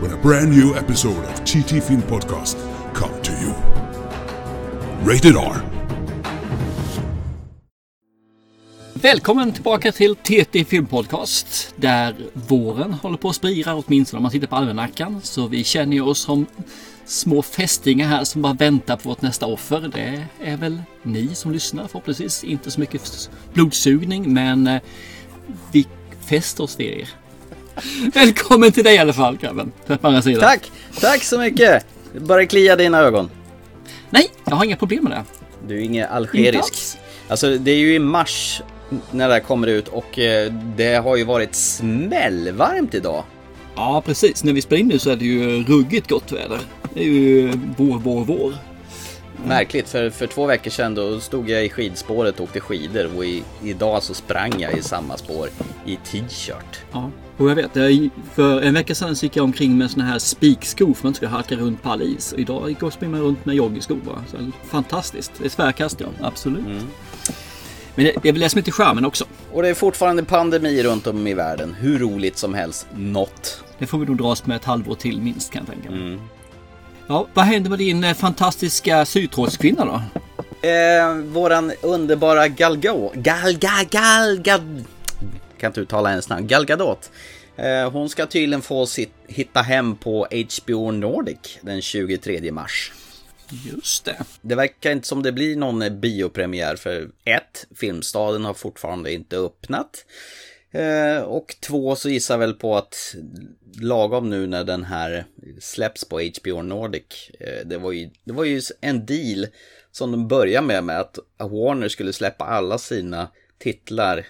when a brand new episode of TT Film Podcast come to you. Rated R. Välkommen tillbaka till TT Filmpodcast där våren håller på att spira åtminstone om man tittar på almanackan. Så vi känner ju oss som små fästingar här som bara väntar på vårt nästa offer. Det är väl ni som lyssnar förhoppningsvis. Inte så mycket blodsugning men eh, vi fäster oss vid er. Välkommen till dig i alla fall grabben. På andra sidan. Tack! Tack så mycket! Bara klia dina ögon. Nej, jag har inga problem med det. Du är ingen algerisk. Alltså det är ju i mars när det här kommer ut och eh, det har ju varit smällvarmt idag. Ja, precis. När vi spelar in nu så är det ju ruggigt gott väder. Det är ju vår, vår, vår. Märkligt för, för två veckor sedan då stod jag i skidspåret och åkte skidor och i, idag så sprang jag i samma spår i t-shirt. Ja, och jag vet. jag- För en vecka sedan så gick jag omkring med såna här spikskor för att man inte skulle halka runt på all is. Och idag går springer man runt med joggingskor. va. Så Fantastiskt. Det är tvärkast ja, absolut. Men det, det är väl det som är till charmen också. Och det är fortfarande pandemi runt om i världen. Hur roligt som helst. Något. Det får vi nog dras med ett halvår till minst kan jag tänka mig. Ja, vad händer med din eh, fantastiska sytrådskvinna då? Eh, våran underbara Gal Gadot. Gal, gal, gal, gal. Kan inte uttala hennes namn. Gal Gadot. Eh, hon ska tydligen få sitt, hitta hem på HBO Nordic den 23 mars. Just det. Det verkar inte som det blir någon eh, biopremiär för ett, Filmstaden har fortfarande inte öppnat. Eh, och två så gissar jag väl på att lagom nu när den här släpps på HBO Nordic. Det, var ju, det var ju en deal som de började med med att Warner skulle släppa alla sina titlar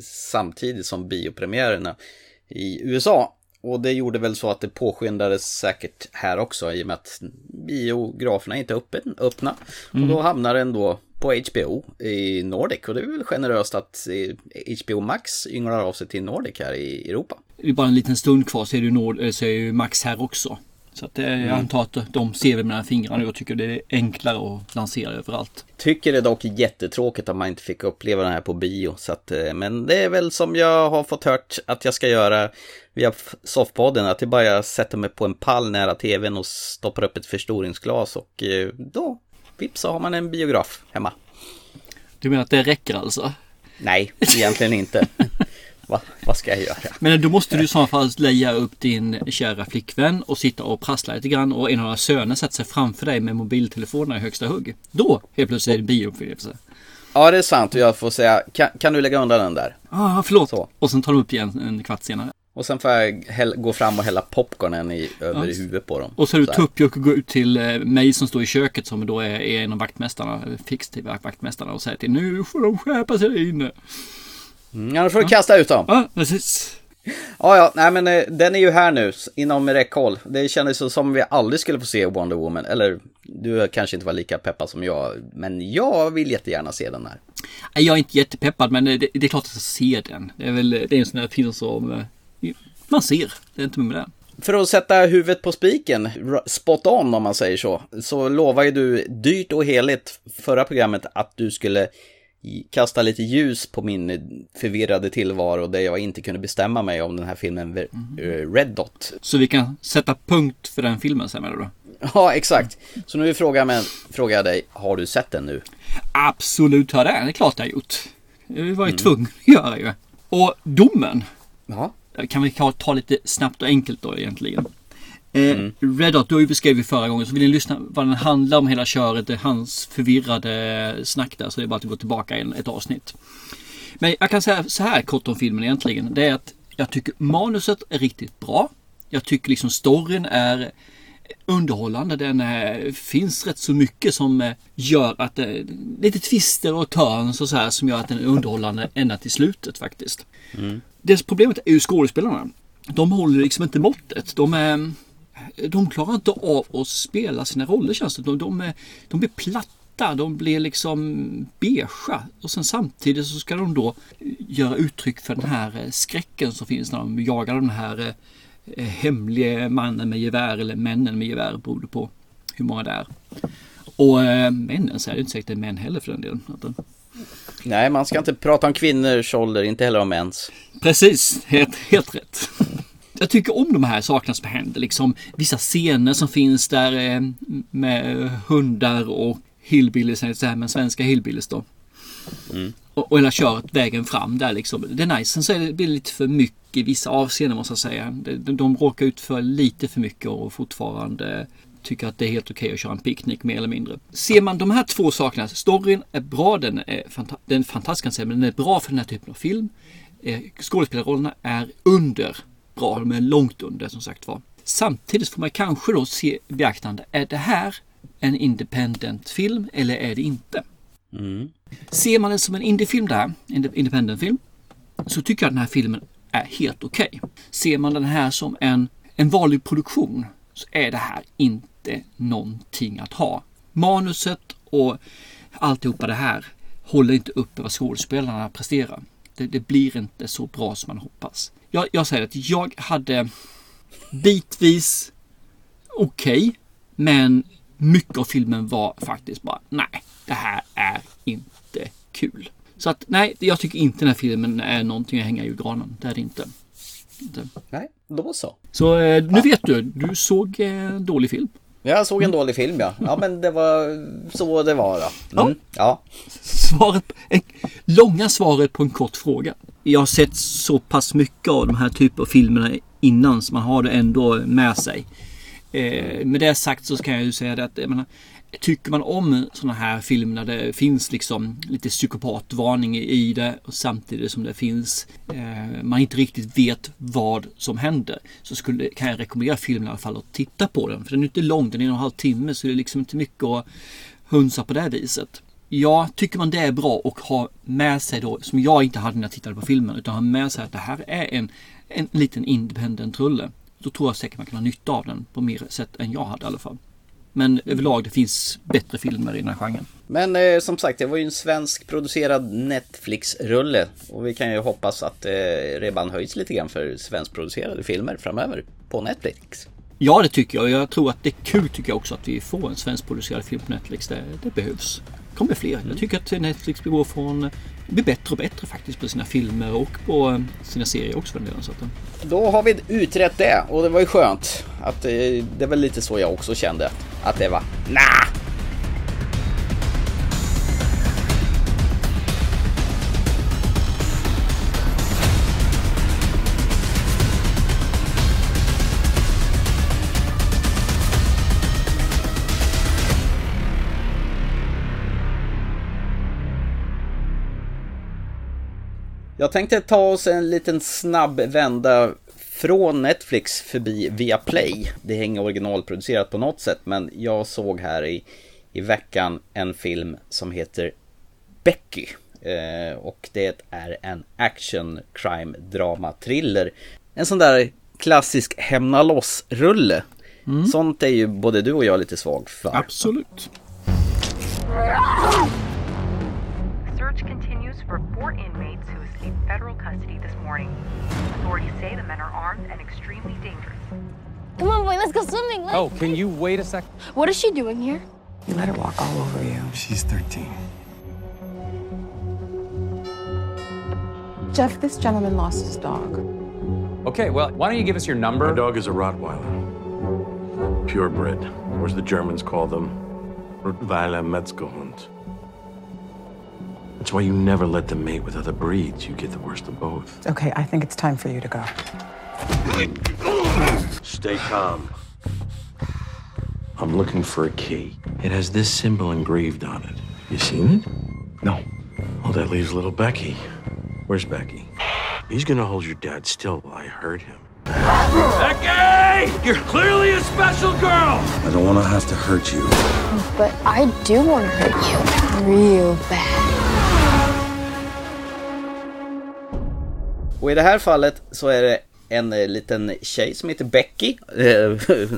samtidigt som biopremiärerna i USA. Och det gjorde väl så att det påskyndades säkert här också i och med att biograferna inte är öppen, öppna. Och då hamnar den då på HBO i Nordic. Och det är väl generöst att eh, HBO Max ynglar av sig till Nordic här i Europa. Det är bara en liten stund kvar så är, det Nord, eh, så är ju Max här också. Så att, eh, jag antar att de ser mellan fingrarna och jag tycker det är enklare att lansera överallt. Tycker det dock jättetråkigt att man inte fick uppleva den här på bio. Så att, eh, men det är väl som jag har fått hört att jag ska göra via softpodden. Att det bara jag sätter mig på en pall nära tvn och stoppar upp ett förstoringsglas och eh, då vips så har man en biograf hemma. Du menar att det räcker alltså? Nej, egentligen inte. Va, vad ska jag göra? Men då måste du i så fall lägga upp din kära flickvän och sitta och prassla lite grann och en av dina söner sätter sig framför dig med mobiltelefonerna i högsta hugg. Då helt plötsligt är det bioupplevelse. Ja, det är sant och jag får säga, kan, kan du lägga undan den där? Ah, förlåt. Så. Och sen tar de upp igen en kvart senare. Och sen får jag gå fram och hälla popcornen i, över Ja. huvudet på dem. Och så är du tuppjuck och går ut till eh, mig som står i köket som då är, är en av vaktmästarna, fiktiv vaktmästarna och säger till nu får de skärpa sig där inne. Mm, annars får du kasta ut dem. Ja, precis. Ja, ja, nej men eh, den är ju här nu, inom räckhåll. Det kändes som vi aldrig skulle få se Wonder Woman. Eller, du kanske inte var lika peppad som jag, men jag vill jättegärna se den här. Jag är inte jättepeppad men det, det är klart att jag ser den. Det är väl det är en sån här film som eh, man ser. Det är inte med det. För att sätta huvudet på spiken, spot on om man säger så, så lovar ju du dyrt och heligt förra programmet att du skulle kasta lite ljus på min förvirrade tillvaro där jag inte kunde bestämma mig om den här filmen eh, Red Dot. Så vi kan sätta punkt för den filmen sen menar du? Ja, exakt. Så nu frågar jag, men, frågar jag dig, har du sett den nu? Absolut har jag det. Det är klart jag har gjort. Det var ju tvungen att göra ju. Och domen. Ja. Kan vi ta lite snabbt och enkelt då egentligen. Eh, Red Dot, då beskrev vi förra gången, så vill ni lyssna vad den handlar om hela köret, det är hans förvirrade snack där, så det är bara att gå tillbaka en, ett avsnitt. Men jag kan säga så här kort om filmen egentligen, det är att jag tycker manuset är riktigt bra. Jag tycker liksom storyn är underhållande. Den eh, finns rätt så mycket som eh, gör att eh, lite twister och turns och så här som gör att den är underhållande ända till slutet faktiskt. Det problemet är ju skådespelarna. De håller liksom inte måttet. De är de klarar inte av att spela sina roller känns det de, de, är, de blir platta, de blir liksom beigea. Och sen samtidigt så ska de då göra uttryck för den här eh, skräcken som finns när de jagar den här eh, hemliga mannen med gevär eller männen med gevär beroende på hur många det är. Och äh, männen så är det inte säkert det är män heller för den delen. Nej, man ska inte prata om kvinnors ålder, inte heller om mäns. Precis, helt, helt rätt. Jag tycker om de här sakerna som händer. Liksom vissa scener som finns där eh, med hundar och hillbillies, så här med svenska hillbillies då. Mm. Och, och hela köret vägen fram där liksom. Det är nice. Sen så är det, blir det lite för mycket i vissa avseenden måste jag säga. De, de råkar ut för lite för mycket och fortfarande tycker att det är helt okej okay att köra en picknick mer eller mindre. Ser man de här två sakerna, storyn är bra, den är, fanta den är fantastisk men den är bra för den här typen av film. Eh, skådespelarrollerna är under bra, de är långt under som sagt var. Samtidigt får man kanske då se beaktande, är det här en independent film eller är det inte? Mm. Ser man det som en indiefilm där, independent film, så tycker jag den här filmen är helt okej. Okay. Ser man den här som en, en vanlig produktion så är det här inte inte någonting att ha. Manuset och alltihopa det här håller inte uppe vad skådespelarna presterar. Det, det blir inte så bra som man hoppas. Jag, jag säger att jag hade bitvis okej, okay, men mycket av filmen var faktiskt bara nej, det här är inte kul. Så att nej, jag tycker inte den här filmen är någonting att hänga i granen. Det är det inte. inte. Nej, då så. Så eh, nu vet du, du såg eh, dålig film. Jag såg en dålig film ja. Ja men det var så det var då. Mm. Ja. Svaret, långa svaret på en kort fråga. Jag har sett så pass mycket av de här typer av filmerna innan så man har det ändå med sig. Eh, med det sagt så kan jag ju säga det att menar, Tycker man om sådana här filmer där det finns liksom lite psykopatvarning i det och samtidigt som det finns eh, man inte riktigt vet vad som händer så skulle, kan jag rekommendera filmen i alla fall att titta på den. För den är inte lång, den är en och en halv timme så det är liksom inte mycket att hunsa på det viset. Ja, tycker man det är bra och har med sig då, som jag inte hade när jag tittade på filmen, utan har med sig att det här är en, en liten independent rulle. Då tror jag säkert man kan ha nytta av den på mer sätt än jag hade i alla fall. Men överlag det finns bättre filmer i den här genren. Men eh, som sagt, det var ju en svensk producerad Netflix-rulle. Och vi kan ju hoppas att eh, ribban höjs lite grann för svenskproducerade filmer framöver på Netflix. Ja, det tycker jag. Jag tror att det är kul tycker jag också att vi får en svenskproducerad film på Netflix. Det, det behövs. Kommer fler. Jag tycker att Netflix går från blir bättre och bättre faktiskt på sina filmer och på eh, sina serier också för den delen. Så att... Eh. Då har vi utrett det och det var ju skönt. Att, eh, det var lite så jag också kände. Att det var nah, Jag tänkte ta oss en liten snabb vända från Netflix förbi Viaplay. Det hänger originalproducerat på något sätt men jag såg här i, i veckan en film som heter Becky. Eh, och det är en action crime drama thriller. En sån där klassisk hämna loss-rulle. Mm. Sånt är ju både du och jag lite svag för. Absolut. Search continues for four inmates federal custody this morning. Authorities say the men are armed and extremely dangerous. Come on, boy, let's go swimming. Let's... Oh, can you wait a sec? What is she doing here? You let her walk all over you. She's 13. Jeff, this gentleman lost his dog. Okay, well, why don't you give us your number? My dog is a Rottweiler. Purebred, or as the Germans call them, Rottweiler Metzgerhund. That's why you never let them mate with other breeds. You get the worst of both. Okay, I think it's time for you to go. Stay calm. I'm looking for a key. It has this symbol engraved on it. You seen it? No. Well, that leaves little Becky. Where's Becky? He's gonna hold your dad still while I hurt him. Becky! You're clearly a special girl! I don't want to have to hurt you. But I do want to hurt you real bad. Och i det här fallet så är det en eh, liten tjej som heter Becky, eh,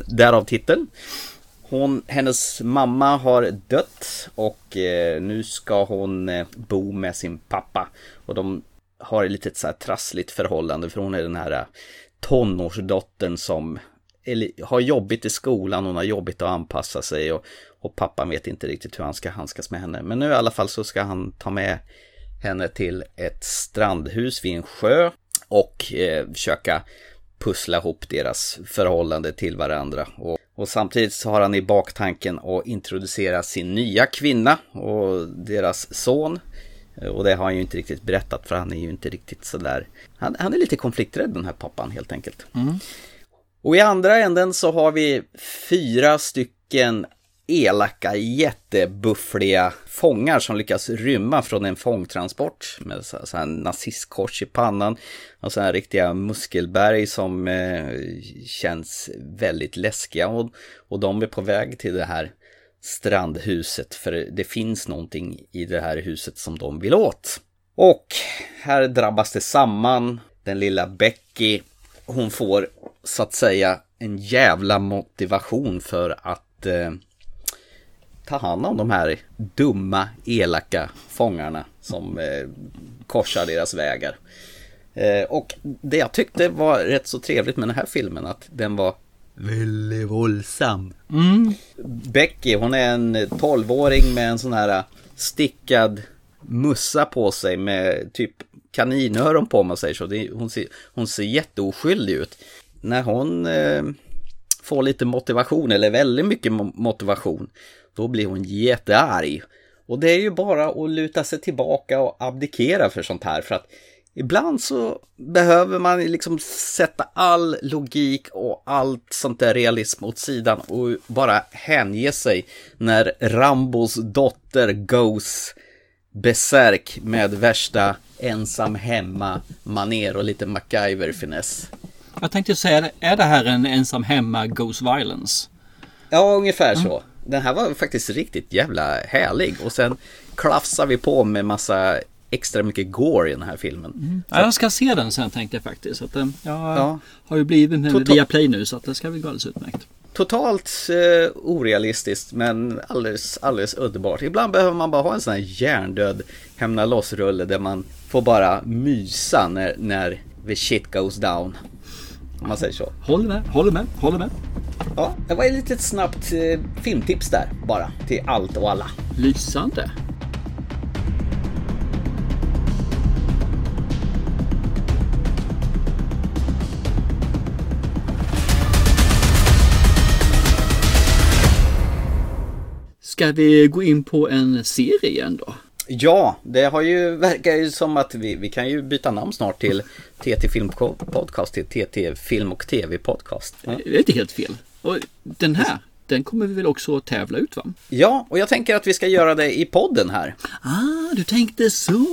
därav titeln. Hon, hennes mamma har dött och eh, nu ska hon eh, bo med sin pappa. Och de har ett litet så här trassligt förhållande för hon är den här eh, tonårsdottern som har jobbigt i skolan, hon har jobbigt att anpassa sig och, och pappan vet inte riktigt hur han ska handskas med henne. Men nu i alla fall så ska han ta med henne till ett strandhus vid en sjö och eh, försöka pussla ihop deras förhållande till varandra. Och, och samtidigt så har han i baktanken att introducera sin nya kvinna och deras son. Och det har han ju inte riktigt berättat för han är ju inte riktigt sådär. Han, han är lite konflikträdd den här pappan helt enkelt. Och i andra änden så har vi fyra stycken elaka, jättebuffliga fångar som lyckas rymma från en fångtransport med så så här nazistkors i pannan och så här riktiga muskelberg som eh, känns väldigt läskiga och, och de är på väg till det här strandhuset för det finns någonting i det här huset som de vill åt. Och här drabbas det samman. Den lilla Becky, hon får så att säga en jävla motivation för att eh, ta hand om de här dumma, elaka fångarna som eh, korsar deras vägar. Eh, och det jag tyckte var rätt så trevligt med den här filmen att den var väldigt våldsam. Becky, hon är en 12-åring med en sån här stickad mussa på sig med typ kaninöron på om man säger så. Det, hon, ser, hon ser jätteoskyldig ut. När hon eh, får lite motivation, eller väldigt mycket mo- motivation, då blir hon jättearg. Och det är ju bara att luta sig tillbaka och abdikera för sånt här. För att ibland så behöver man liksom sätta all logik och allt sånt där realism åt sidan och bara hänge sig när Rambos dotter goes besärk med värsta ensam hemma maner och lite MacGyver-finess. Jag tänkte säga, är det här en ensam hemma Goes Violence? Ja, ungefär så. Den här var faktiskt riktigt jävla härlig och sen klafsar vi på med massa extra mycket gore i den här filmen. Ja, jag ska se den sen tänkte jag faktiskt. Att, eh, jag Ja. har ju blivit med Total- via Play nu så att det ska bli alldeles utmärkt. Totalt eh, orealistiskt men alldeles, alldeles underbart. Ibland behöver man bara ha en sån här hjärndöd hämna loss-rulle där man får bara mysa när, när the shit goes down. Om man säger så. Håller med, håller med, håller med. Ja, det var ett litet snabbt eh, filmtips där bara till allt och alla. Lysande. Ska vi gå in på en serie igen då? Ja, det har ju, verkar ju som att vi, vi kan ju byta namn snart till TT Film Podcast till TT Film och TV Podcast. Ja. Det är inte helt fel. Och den här, den kommer vi väl också tävla ut va? ja, och jag tänker att vi ska göra det i podden här. Ah, du tänkte så.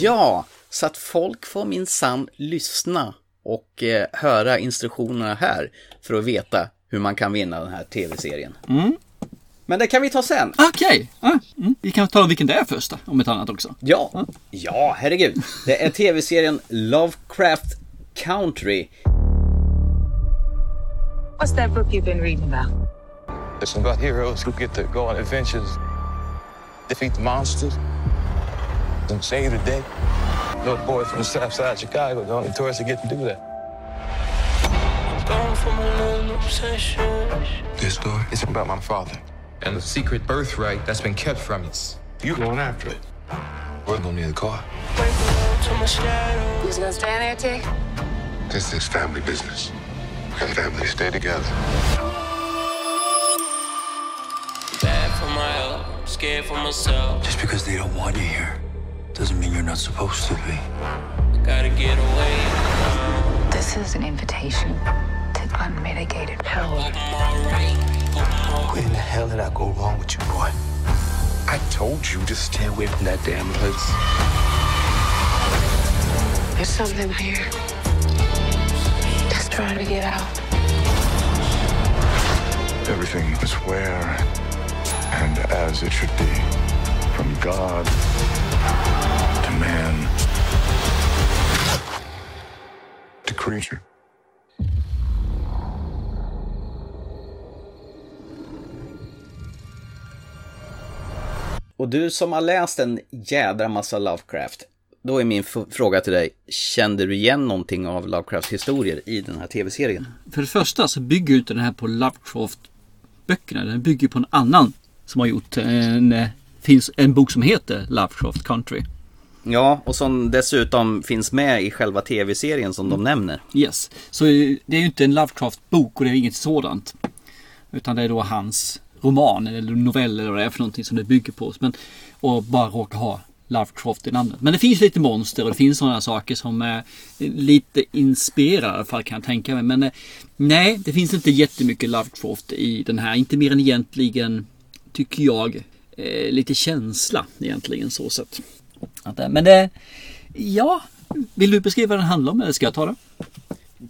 Ja, så att folk får minsann lyssna och eh, höra instruktionerna här för att veta hur man kan vinna den här tv-serien. Men det kan vi ta sen. Okej, ah, mm. vi kan ta vilken det är först om ett annat också. Ja, ja, herregud. Det är tv-serien Lovecraft Country. What's that book you've been reading about? It's about heroes who get to go on adventures, defeat the monsters, and save the day. Little boy from the south side of Chicago, the only tourist to get to do that. This story is about my father and the secret birthright that's been kept from us. You going after it? We're gonna need a car. Who's gonna stand there, Tick? This is family business. And families stay together. Bad for my health, scared for myself. Just because they don't want you here doesn't mean you're not supposed to be. I Gotta get away. This is an invitation to unmitigated power. Hope I'm alright. Hope I'm alright. What in the hell did I go wrong with you, boy? I told you to stay away from that damn place. There's something here that's trying to get out. Everything is where and as it should be. From God to man to creature. Och du som har läst en jädra massa Lovecraft, då är min fråga till dig, kände du igen någonting av Lovecrafts historier i den här tv-serien? För det första så bygger ju inte den här på Lovecraft-böckerna. Den bygger på en annan som har gjort en, eh, finns en bok som heter Lovecraft Country. Ja, och som dessutom finns med i själva tv-serien som de nämner. Yes. Så eh, det är ju inte en Lovecraft-bok och det är inget sådant. Utan det är då hans roman eller novell eller vad det är för någonting som det bygger på. Men, och bara råkar ha Lovecraft i namnet. Men det finns lite monster och det finns sådana saker som är lite inspirerade i alla fall kan jag tänka mig. Men eh, nej, det finns inte jättemycket Lovecraft i den här. Inte mer än egentligen, tycker jag, eh, lite känsla egentligen så sett. Eh, Men det, ja, vill du beskriva vad den handlar om eller ska jag ta det?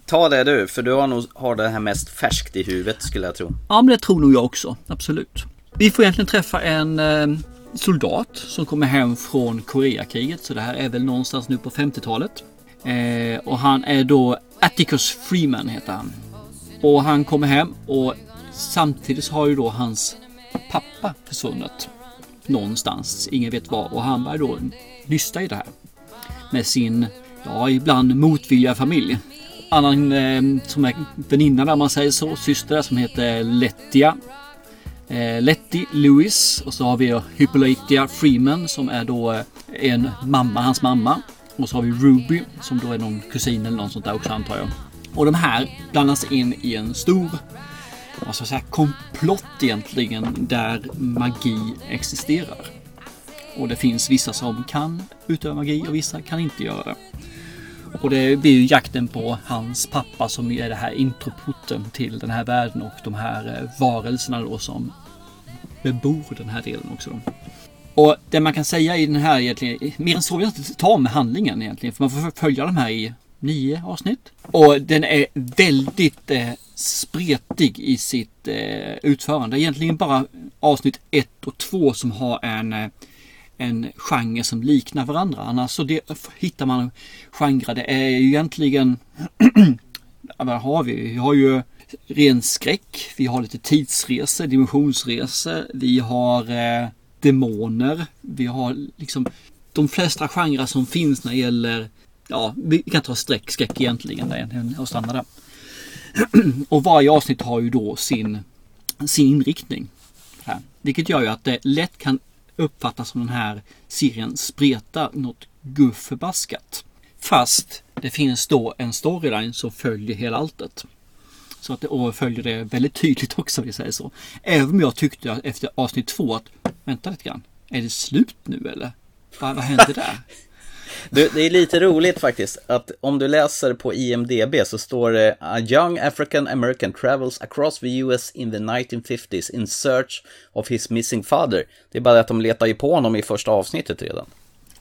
Ta det du, för du har nog har det här mest färskt i huvudet skulle jag tro. Ja, men det tror nog jag också. Absolut. Vi får egentligen träffa en eh, soldat som kommer hem från Koreakriget. Så det här är väl någonstans nu på 50-talet. Eh, och han är då Atticus Freeman heter han. Och han kommer hem och samtidigt så har ju då hans pappa försvunnit. Någonstans, ingen vet var. Och han börjar då nysta i det här. Med sin, ja ibland motvilliga familj. Annan eh, som är väninna där man säger så, syster där, som heter Lettia. Eh, Letty Lewis och så har vi Hippolytia Freeman som är då eh, en mamma, hans mamma. Och så har vi Ruby som då är någon kusin eller något sånt där också antar jag. Och de här blandas in i en stor vad ska jag säga, komplott egentligen där magi existerar. Och det finns vissa som kan utöva magi och vissa kan inte göra det. Och det blir ju jakten på hans pappa som är det här introporten till den här världen och de här eh, varelserna då som bebor den här delen också. Då. Och det man kan säga i den här egentligen, mer än så vill jag inte ta med handlingen egentligen, för man får följa de här i nio avsnitt. Och den är väldigt eh, spretig i sitt eh, utförande. Egentligen bara avsnitt ett och två som har en eh, en genre som liknar varandra. Annars så det, hittar man genrer. Det är ju egentligen ja, vad har vi? Vi har ju ren skräck. Vi har lite tidsresor, dimensionsresor. Vi har eh, demoner. Vi har liksom de flesta genrer som finns när det gäller Ja, vi kan ta skräck, skräck egentligen där, och stanna där. och varje avsnitt har ju då sin, sin inriktning. Här. Vilket gör ju att det lätt kan uppfattas som den här serien spretar något gufförbaskat. Fast det finns då en storyline som följer hela alltet. Så att det, och följer det väldigt tydligt också om vi säger så. Även om jag tyckte efter avsnitt två att vänta lite grann. Är det slut nu eller? Vad, vad hände där? Du, det är lite roligt faktiskt att om du läser på IMDB så står det A young African American travels across the US in the 1950s in search of his missing father. Det är bara det att de letar ju på honom i första avsnittet redan.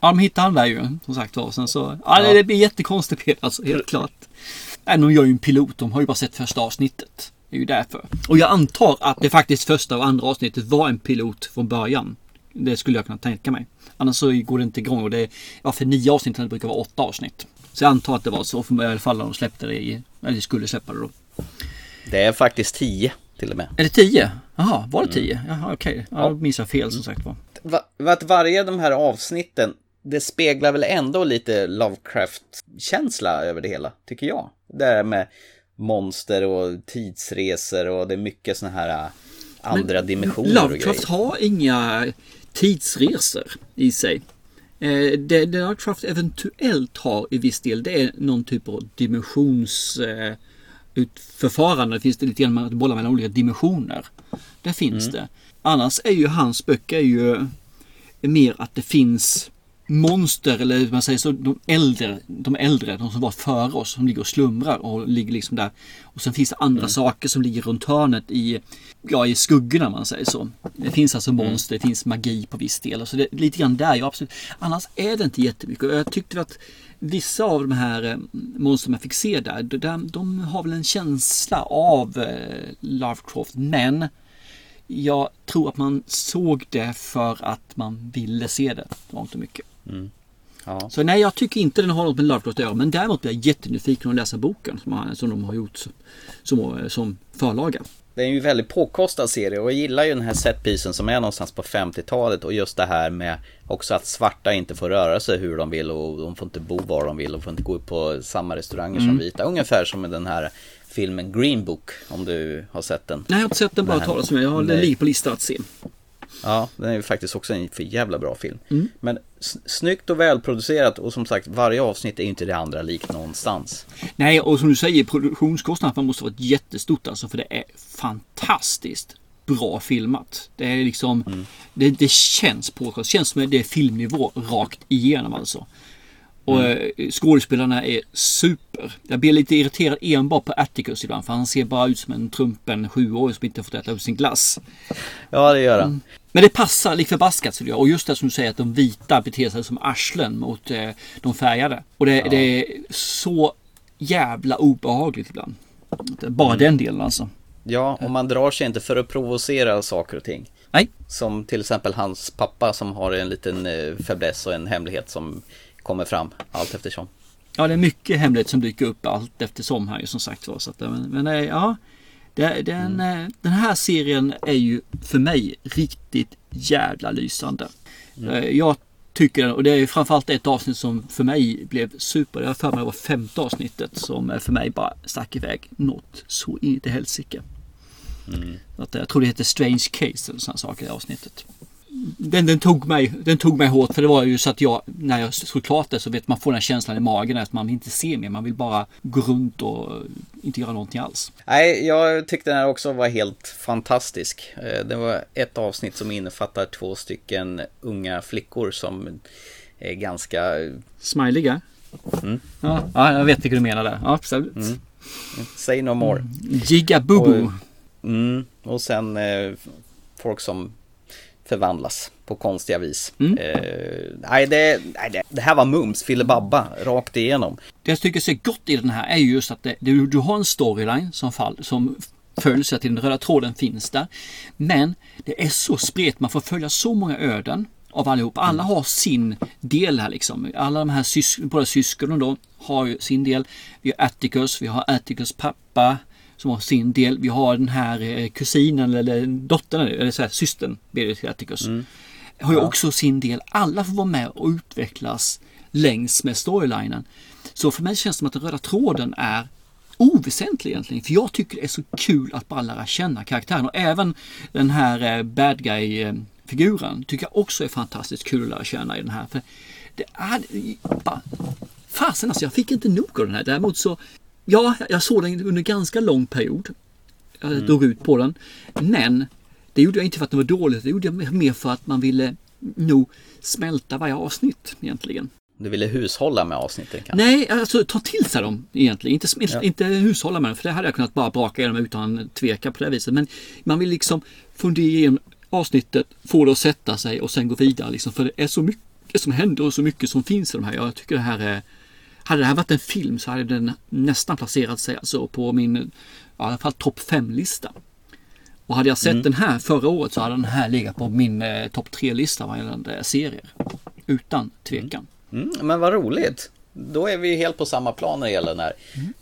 Ja, de hittar han där ju som sagt var. Sen så, ja, det, det blir jättekonstigt alltså, helt klart. Nej, de gör ju en pilot, de har ju bara sett första avsnittet. Det är ju därför. Och jag antar att det faktiskt första och andra avsnittet var en pilot från början. Det skulle jag kunna tänka mig. Annars så går det inte igång och det är, ja för nio avsnitt det brukar vara åtta avsnitt. Så jag antar att det var så, för i alla fall när de släppte det i, eller skulle släppa det då. Det är faktiskt tio till och med. Är det tio? Jaha, var det tio? Jaha, okej. Okay. Ja, då minns jag fel som sagt var. Va, att varje de här avsnitten, det speglar väl ändå lite Lovecraft-känsla över det hela, tycker jag. Det här med monster och tidsresor och det är mycket sådana här äh, andra Men dimensioner Lovecraft har inga tidsresor i sig. Eh, det, det Lovecraft eventuellt har i viss del det är någon typ av dimensions eh. Det finns det lite grann att bolla mellan olika dimensioner. Det finns mm. det. Annars är ju hans böcker ju mer att det finns monster eller man säger så, de äldre, de äldre, de som var före oss, som ligger och slumrar och ligger liksom där. Och sen finns det andra mm. saker som ligger runt hörnet i, ja, i skuggorna man säger så. Det finns alltså mm. monster, det finns magi på viss del. Så det är lite grann där, ja absolut. Annars är det inte jättemycket. Och jag tyckte att vissa av de här eh, monstren man fick se där, de, de har väl en känsla av eh, Lovecraft, men jag tror att man såg det för att man ville se det. Det var inte mycket. Mm. Ja. Så nej, jag tycker inte den har något med Lovecraft att göra. Men däremot blir jag jättenyfiken att läsa boken som, som de har gjort som, som förlaga. Det är ju en väldigt påkostad serie och jag gillar ju den här setpisen som är någonstans på 50-talet och just det här med också att svarta inte får röra sig hur de vill och de får inte bo var de vill och får inte gå på samma restauranger som Mm. vita. Ungefär som med den här filmen Green Book om du har sett den. Nej, jag har inte sett den bara talas om. Jag har den ligger på listan att se. Ja, den är ju faktiskt också en för jävla bra film. Mm. Men snyggt och välproducerat och som sagt varje avsnitt är inte det andra likt någonstans. Nej, och som du säger, produktionskostnaden måste vara jättestort alltså. För det är fantastiskt bra filmat. Det är liksom, Mm. det, det känns på det känns som det är filmnivå rakt igenom alltså. Och Mm. eh, skådespelarna är super. Jag blir lite irriterad enbart på Atticus ibland för han ser bara ut som en trumpen sjuåring som inte fått äta upp sin glass. Ja, det gör han. Mm. Men det passar lik förbaskat det gör. Och just det som du säger att de vita beter sig som arslen mot eh, de färgade. Och det, det är så jävla obehagligt ibland. Bara Mm. den delen alltså. Ja, och man drar sig inte för att provocera saker och ting. Nej. Som till exempel hans pappa som har en liten eh, fäbless och en hemlighet som kommer fram allt eftersom. Ja, det är mycket hemlighet som dyker upp allt eftersom här ju som sagt var. Så att, men, men eh, ja, det, den, Mm. eh, den här serien är ju för mig riktigt jävla lysande. Mm. Eh, Jag tycker den, och det är framförallt ett avsnitt som för mig blev super. Jag har för mig det var femte avsnittet som eh, för mig bara stack iväg något så in i helsike. Mm. Att, jag tror det heter Strange Case eller sådana saker i avsnittet. Den, den, tog mig, den tog mig hårt för det var ju så att jag när jag såg klart det så vet man får den känslan i magen att man vill inte se mer. Man vill bara gå runt och inte göra någonting alls. Nej, jag tyckte den här också var helt fantastisk. Eh, Det var ett avsnitt som innefattar två stycken unga flickor som är ganska... Smiliga. Mm. Ja, ja, jag vet vilka du menar där. Ja, absolut. Mm. Say no more. Gigabubu. Och, mm, och sen eh, folk som förvandlas på konstiga vis. Mm. Eh, nej, det, nej det, det här var mums, filibabba, rakt igenom. Det jag tycker är så gott i den här är ju just att det, du, du har en storyline som, fall, som följs, att den röda tråden finns där. Men det är så spritt, man får följa så många öden av allihop. Alla har sin del här liksom. Alla de här sys båda syskonen då har ju sin del. Vi har Atticus, vi har Atticus pappa som har sin del. Vi har den här eh, kusinen eller dottern, eller så här, systern Berit Atticus. Har ju också sin del. Alla får vara med och utvecklas längs med storylinen. Så för mig känns det som att den röda tråden är oväsentlig egentligen. För jag tycker det är så kul att bara lära känna karaktären. Och även den här eh, bad guy-figuren tycker jag också är fantastiskt kul att lära känna i den här. För det är. Fasen alltså, jag fick inte nog av den här. Däremot så... Ja, jag såg den under ganska lång period. Jag drog ut på den. Men det gjorde jag inte för att den var dålig. Det gjorde jag mer för att man ville nog smälta varje avsnitt egentligen. Du ville hushålla med avsnitten kanske? Nej, alltså ta till sig dem egentligen. Inte, inte, Ja. inte hushålla med dem, för det hade jag kunnat bara braka igenom utan tveka på det viset. Men man vill liksom fundera igenom avsnittet, få det att sätta sig och sen gå vidare. Liksom, för det är så mycket som händer och så mycket som finns i de här. Jag tycker det här är... Hade det här varit en film så hade den nästan placerat sig alltså på min ja, i alla fall topp 5-lista. Och hade jag sett Mm. den här förra året så hade den här legat på min eh, topp 3-lista vad gällande serier. Utan tvekan. Mm, men vad roligt. Då är vi ju helt på samma plan när det gäller den här.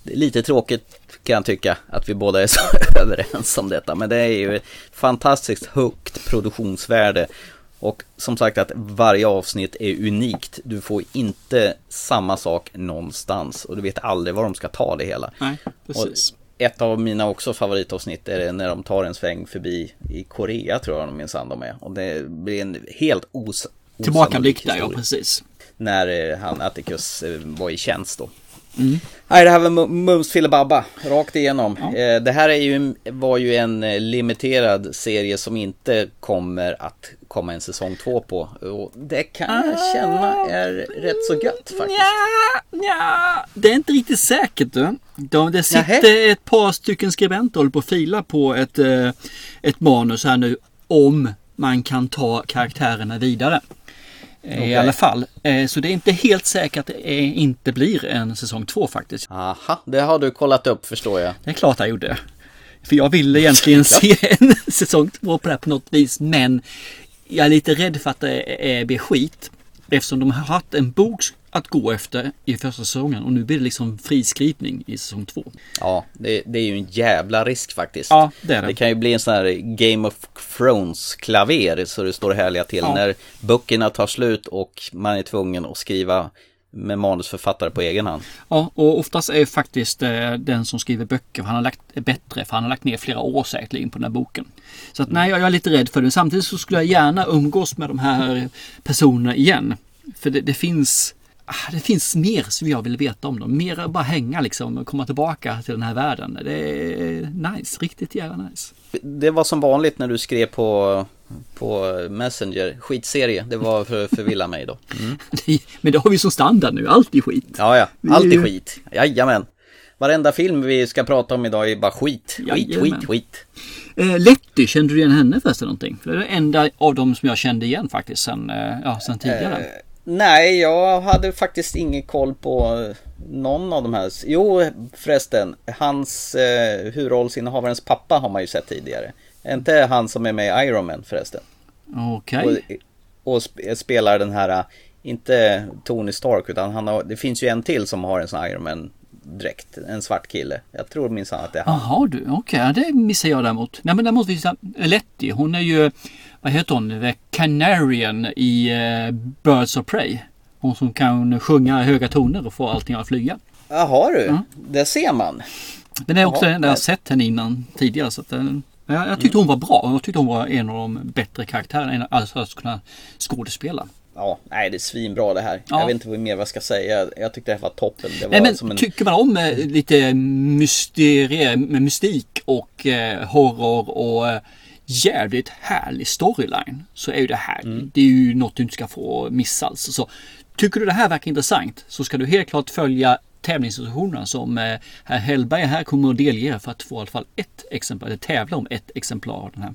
Det är lite tråkigt kan jag tycka att vi båda är så överens om detta. Men det är ju ett fantastiskt högt produktionsvärde. Och som sagt att varje avsnitt är unikt. Du får inte samma sak någonstans. Och du vet aldrig var de ska ta det hela. Nej, precis. Och ett av mina också favoritavsnitt är när de tar en sväng förbi i Korea tror jag minsann de är. Och det blir en helt os Tillbakablick där, ja precis. när eh, han Atticus eh, var i tjänst då. Mm. Nej, det här var Mu- Mums filibabba, rakt igenom. Eh, Det här är ju, var ju en eh, limiterad serie som inte kommer att komma en säsong två på. Och det kan jag känna är rätt så gött faktiskt. Ja, det är inte riktigt säkert du. De, det sitter ett par stycken skribenter på fila på ett, eh, ett manus här nu om man kan ta karaktärerna vidare. Eh, I alla fall. Eh, Så det är inte helt säkert att det inte blir en säsong två faktiskt. Aha, det har du kollat upp förstår jag. Det är klart jag gjorde. För jag ville egentligen se en säsong två på det här på något vis. Men jag är lite rädd för att det är blir skit. Eftersom de har haft en bok att gå efter i första säsongen och nu blir det liksom friskrivning i säsong två. Ja, det, det är ju en jävla risk faktiskt. Ja, det är det. Det kan ju bli en sån här Game of Thrones-klaver så det står härliga till Ja. när böckerna tar slut och man är tvungen att skriva med manusförfattare på egen hand. Ja, och oftast är faktiskt eh, den som skriver böcker, han har lagt, bättre för han har lagt ner flera år säkerligen på den här boken. Så att nej, jag är lite rädd för det. Samtidigt så skulle jag gärna umgås med de här personerna igen. För det, det finns det finns mer som jag vill veta om dem. Mer att bara hänga liksom och komma tillbaka till den här världen. Det är nice, riktigt jävla nice. Det var som vanligt när du skrev på, på Messenger, skitserie, det var för att förvilla mig då. Mm. Men det har vi som standard nu, alltid skit. Ja, ja, Vi är alltid skit. Jajamän. Varenda film vi ska prata om idag är bara skit. Skit, Jajamän. skit, skit. Eh, Letty, kände du igen henne förresten någonting? För det är det enda av dem som jag kände igen faktiskt sen, eh, ja, sen tidigare. Eh, Nej, jag hade faktiskt ingen koll på eh, någon av de här. Jo, förresten, hans eh, huvudrollsinnehavarens pappa har man ju sett tidigare. Inte han som är med i Iron Man förresten. Okej. Och, och sp- spelar den här, eh, inte Tony Stark, utan han har, det finns ju en till som har en sån Iron Man dräkt. En svart kille. Jag tror minsann att det är han. Jaha du, okej, ja, det missar jag däremot. Nej men däremot finns Letty, hon är ju, vad heter hon, The Canarian i eh, Birds of Prey. Hon som kan sjunga höga toner och få allting att flyga. Jaha du, det ser man. Den är också Jaha, den jag nej. sett henne innan tidigare. Så att, eh, jag, jag tyckte hon var bra och jag tyckte hon var en av de bättre karaktärerna. En- Alltså att kunna skådespela. Ja, nej det är svinbra det här. Ja. Jag vet inte vad mer jag ska säga. Jag tyckte det här var toppen. Det var Nej, men som en... tycker man om eh, lite mysterie, mystik och eh, horror och eh, jävligt härlig storyline så är ju det här, Mm. det är ju något du inte ska få missa alltså. Så tycker du det här verkar intressant så ska du helt klart följa tävlingsinstruktionerna som eh, herr Hellberg här kommer att delge för att få i alla fall ett exemplar, eller tävla om ett exemplar av den här.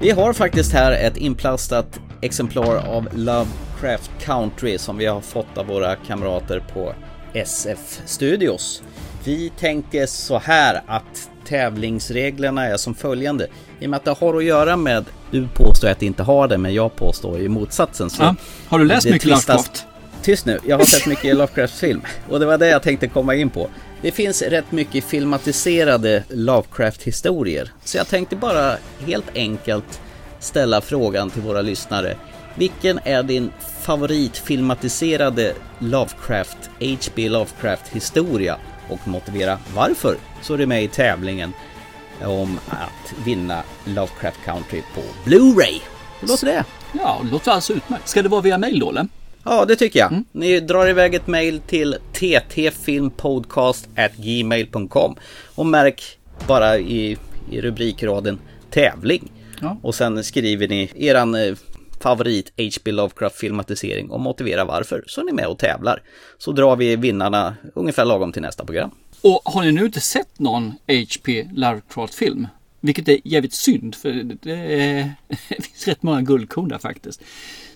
Vi har faktiskt här ett inplastat exemplar av Lovecraft Country som vi har fått av våra kamrater på SF Studios. Vi tänker så här att tävlingsreglerna är som följande. I och med att det har att göra med, du påstår att det inte har det, men jag påstår ju motsatsen. Så Ja. Har du läst mycket tvistas- Lovecraft? Tyst nu, jag har sett mycket Lovecraft-film och det var det jag tänkte komma in på. Det finns rätt mycket filmatiserade Lovecraft-historier, så jag tänkte bara helt enkelt ställa frågan till våra lyssnare. Vilken är din favoritfilmatiserade Lovecraft, H.P. Lovecraft-historia och motivera varför? Så är det med i tävlingen om att vinna Lovecraft Country på Blu-ray. Hur låter det? Ja, det låter alltså utmärkt. Ska det vara via mail då eller? Ja, det tycker jag. Ni drar iväg ett mail till ttfilmpodcast@gmail.com och märk bara i, i rubrikraden tävling. Ja. Och sen skriver ni eran eh, favorit H.P. Lovecraft filmatisering och motivera varför. Så är ni med och tävlar. Så drar vi vinnarna ungefär lagom till nästa program. Och har ni nu inte sett någon H.P. Lovecraft-film, vilket är jävligt synd för det, det, är, det finns rätt många guldkorn där faktiskt.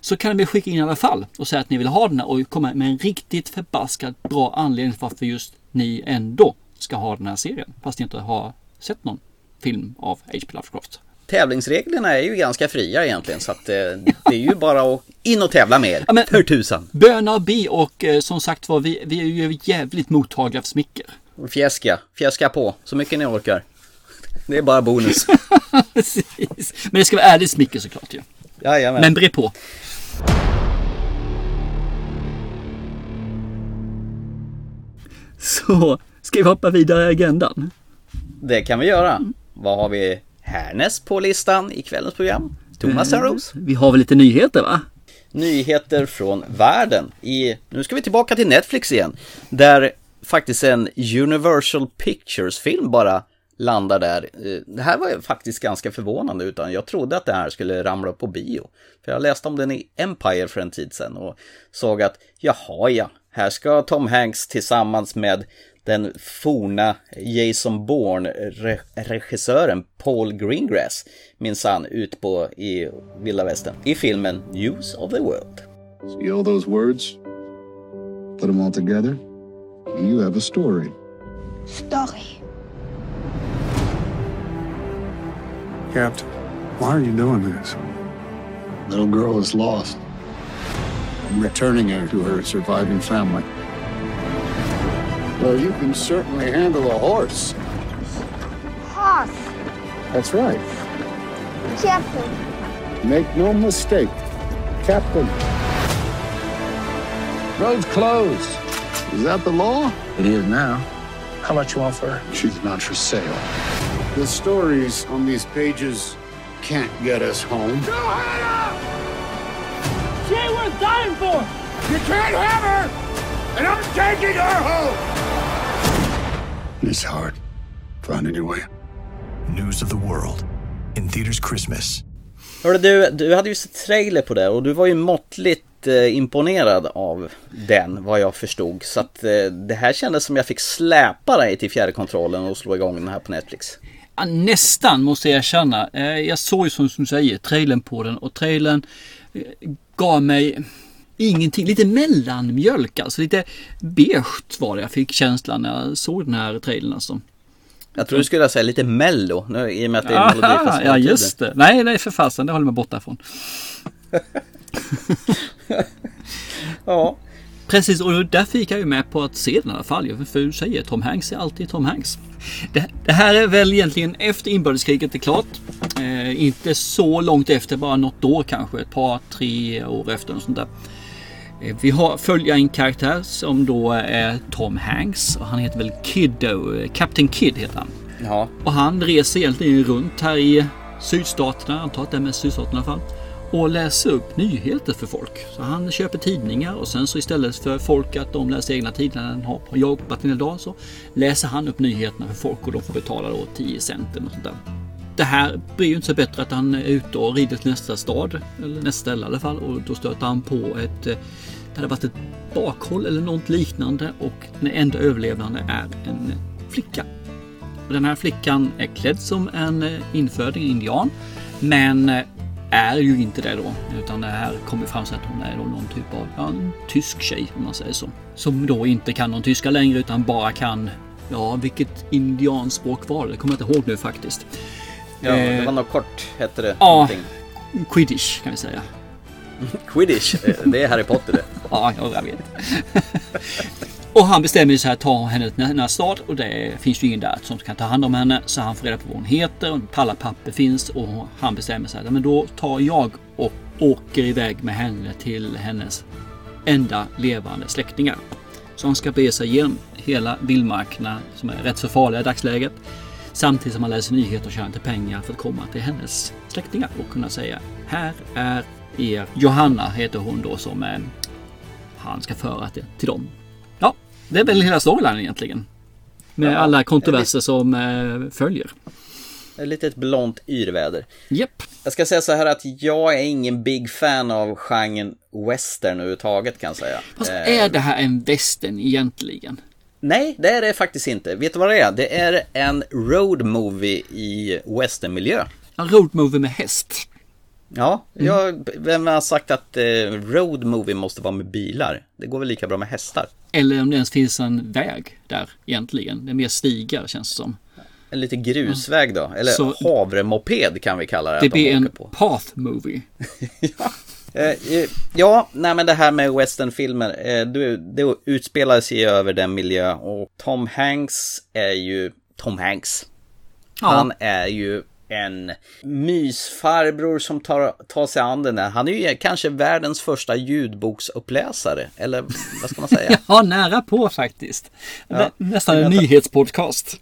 Så kan ni skicka in i alla fall och säga att ni vill ha den här och komma med en riktigt förbaskat bra anledning till varför just ni ändå ska ha den här serien. Fast ni inte har sett någon film av H.P. Lovecraft. Tävlingsreglerna är ju ganska fria egentligen så att eh, det är ju bara att in och tävla med er. Ja, men- För tusan. Böna och bi och eh, som sagt var vi, vi är ju jävligt mottagliga för smicker. Fjäska, fjäska på så mycket ni orkar. Det är bara bonus. Precis. Men det ska vara ärligt smicker såklart ju. Jajamän. Men bre på. Så, ska vi hoppa vidare i agendan? Det kan vi göra. Vad har vi härnäst på listan i kvällens program? Thomas Törnros. Vi har väl lite nyheter va? Nyheter från världen. I, nu ska vi tillbaka till Netflix igen. Där faktiskt en Universal Pictures-film bara landar där. Eh, Det här var ju faktiskt ganska förvånande utan jag trodde att det här skulle ramla upp på bio. För jag läste om den i Empire för en tid sedan och såg att jaha ja, här ska Tom Hanks tillsammans med den forna Jason Bourne-regissören Paul Greengrass minsann ut på i vilda västern i filmen News of the World. See all those words? Put them all together. You have a story. Story. Captain, Why are you doing this? Little girl is lost. I'm returning her to her surviving family. Well, you can certainly handle a horse. Horse. That's right. Captain. Make no mistake, Captain. Road's closed. Is that the law? It is now. How much you want for her? She's not for sale. The stories on these pages can't get us home. She ain't worth dying for! You can't have her! And I'm taking her home! It's hard finding your way. News of the world. In theaters Christmas. Hörde du, du hade ju sett trailer på det och du var ju måttligt eh, imponerad av den vad jag förstod. Så att eh, det här kändes som jag fick släpa dig till fjärrkontrollen och slå igång den här på Netflix. Ja, nästan måste jag erkänna. Eh, Jag såg ju som du säger trailern på den och trailern eh, gav mig ingenting. Lite mellanmjölk alltså. Lite beige var det jag fick känslan när jag såg den här trailern alltså. Jag tror du skulle säga lite mello nu, i och med att det är Aha, Melodifestivalen. ja just det. Nej, nej för fasen. Det håller mig borta från. ja. Precis, och där fick jag ju med på att se den i alla fall. För du säger Tom Hanks är alltid Tom Hanks. Det, det här är väl egentligen efter inbördeskriget är klart. Eh, inte så långt efter, bara något år kanske. Ett par, tre år efter. Och sånt där. Eh, Vi har följer en karaktär som då är Tom Hanks. Och han heter väl Kiddo, eh, Captain Kid heter han. Ja. Och han reser egentligen runt här i sydstaterna, antar att det är med sydstaterna i alla fall. Och läser upp nyheter för folk. Så han köper tidningar och sen så istället för folk att de läser egna tidningar han har jobbat en dag så läser han upp nyheterna för folk och de får betala då 10 cent eller något sånt där. Det här blir ju inte så bättre att han är ute och rider till nästa stad, eller nästa ställe i alla fall. Och då stöter han på ett, eh, det hade varit ett bakhåll eller något liknande och den enda överlevande är en flicka. Och Den här flickan är klädd som en eh, inföding indian. Men eh, är ju inte det då. Utan det här kommer fram så att hon är då någon typ av ja, en tysk tjej om man säger så. Som då inte kan någon tyska längre utan bara kan Ja, vilket indianspråk var det? Det kommer jag inte ihåg nu faktiskt. Ja, det Eh, var något kort, hette det. Ja, någonting. Quidditch kan vi säga. Quidditch, eh, det är Harry Potter det. Ja, jag vet. och han bestämmer sig att ta henne till denna stad och det finns ju ingen där som kan ta hand om henne. Så han får reda på vad hon heter och alla papper finns och han bestämmer sig att men då tar jag och åker iväg med henne till hennes enda levande släktingar. Så han ska bege sig igenom hela vildmarkerna som är rätt så farliga i dagsläget. Samtidigt som han läser nyheter och tjänar lite pengar för att komma till hennes släktingar och kunna säga Här är er Johanna heter hon då som eh, han ska föra till, till dem. Ja, det är väl hela storylinen egentligen. Med Ja, alla kontroverser som eh, följer. Ett litet blont yrväder. Japp. Jag ska säga så här att jag är ingen big fan av genren western överhuvudtaget kan jag säga. Fast Eh, är det här en västern egentligen? Nej, det är det faktiskt inte. Vet du vad det är? Det är en road movie i westernmiljö. En road movie med häst. Ja, Mm. jag, vem har sagt att eh, road movie måste vara med bilar? Det går väl lika bra med hästar? Eller om det ens finns en väg där egentligen. Det är mer stigar känns det som. En lite grusväg då? Eller Så- havremoped kan vi kalla det. Det att de blir en path movie. Eh, ja, nej men det här med westernfilmer, eh, det, det utspelar sig över den miljö och Tom Hanks är ju Tom Hanks. Ja. Han är ju en mysfarbror som tar, tar sig an den där. Han är ju kanske världens första ljudboksuppläsare, eller vad ska man säga? Ja, nära på faktiskt. Ja. Nä, nästan en nyhetspodcast.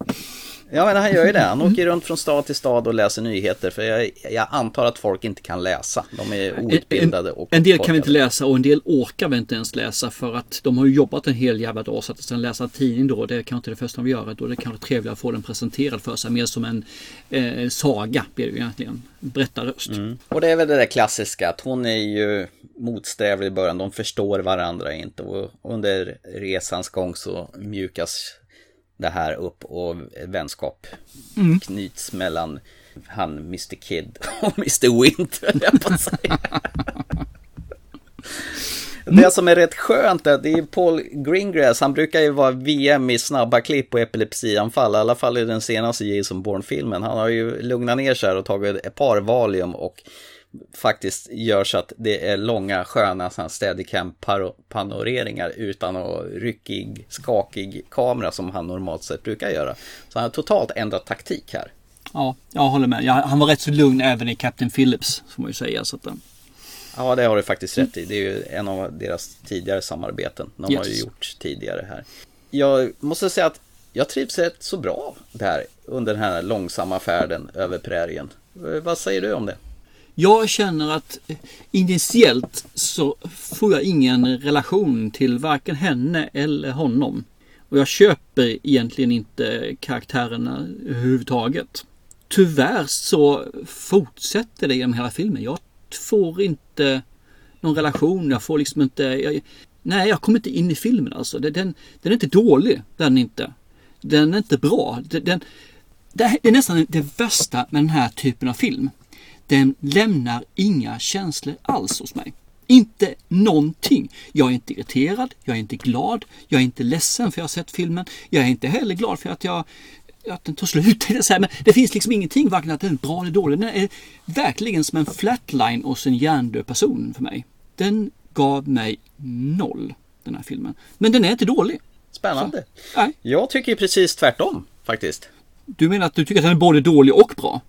Ja, men han gör ju det. Han åker runt från stad till stad och läser nyheter. För jag, jag antar att folk inte kan läsa. De är outbildade. En, och en del kan vi inte läsa och en del orkar vi inte ens läsa för att de har ju jobbat en hel jävla dag så att sen läsa en tidning då det är kanske inte det första de gör. Då är det kanske trevligare att få den presenterad för sig mer som en eh, saga blir det ju egentligen. Berättarröst. Och det är väl det där klassiska att hon är ju motsträvlig i början. De förstår varandra inte. Och under resans gång så mjukas det här upp och vänskap Mm. knyts mellan han Mr Kid och Mr Winter, jag på att säga. Det som är rätt skönt är att det är Paul Greengrass, han brukar ju vara VM i snabba klipp och epilepsianfall, i alla fall i den senaste Jason Bourne-filmen. Han har ju lugnat ner sig här och tagit ett par Valium och faktiskt gör så att det är långa sköna steadicam-panoreringar utan att ryckig, skakig kamera som han normalt sett brukar göra. Så han har totalt ändrat taktik här. Ja, jag håller med. Ja, han var rätt så lugn även i Captain Phillips, får man ju säga. Så att, eh. Ja, det har du faktiskt rätt i. Det är ju en av deras tidigare samarbeten. De Yes. har ju gjort tidigare här. Jag måste säga att jag trivs rätt så bra där under den här långsamma färden över prärien. Vad säger du om det? Jag känner att initiellt så får jag ingen relation till varken henne eller honom. Och jag köper egentligen inte karaktärerna överhuvudtaget. Tyvärr så fortsätter det genom hela filmen. Jag får inte någon relation. Jag får liksom inte... Jag, nej, jag kommer inte in i filmen alltså. Den, den, den är inte dålig. Den är inte. Den är inte bra. Den, den, det är nästan det värsta med den här typen av film. Den lämnar inga känslor alls hos mig. Inte någonting. Jag är inte irriterad, jag är inte glad, jag är inte ledsen för jag har sett filmen. Jag är inte heller glad för att jag att den tar slut. Men det finns liksom ingenting, varken att den är bra eller dålig. Den är verkligen som en flatline hos en hjärndöd person för mig. Den gav mig noll, den här filmen. Men den är inte dålig. Spännande. Så, nej. Jag tycker precis tvärtom faktiskt. Du menar att du tycker att den är både dålig och bra?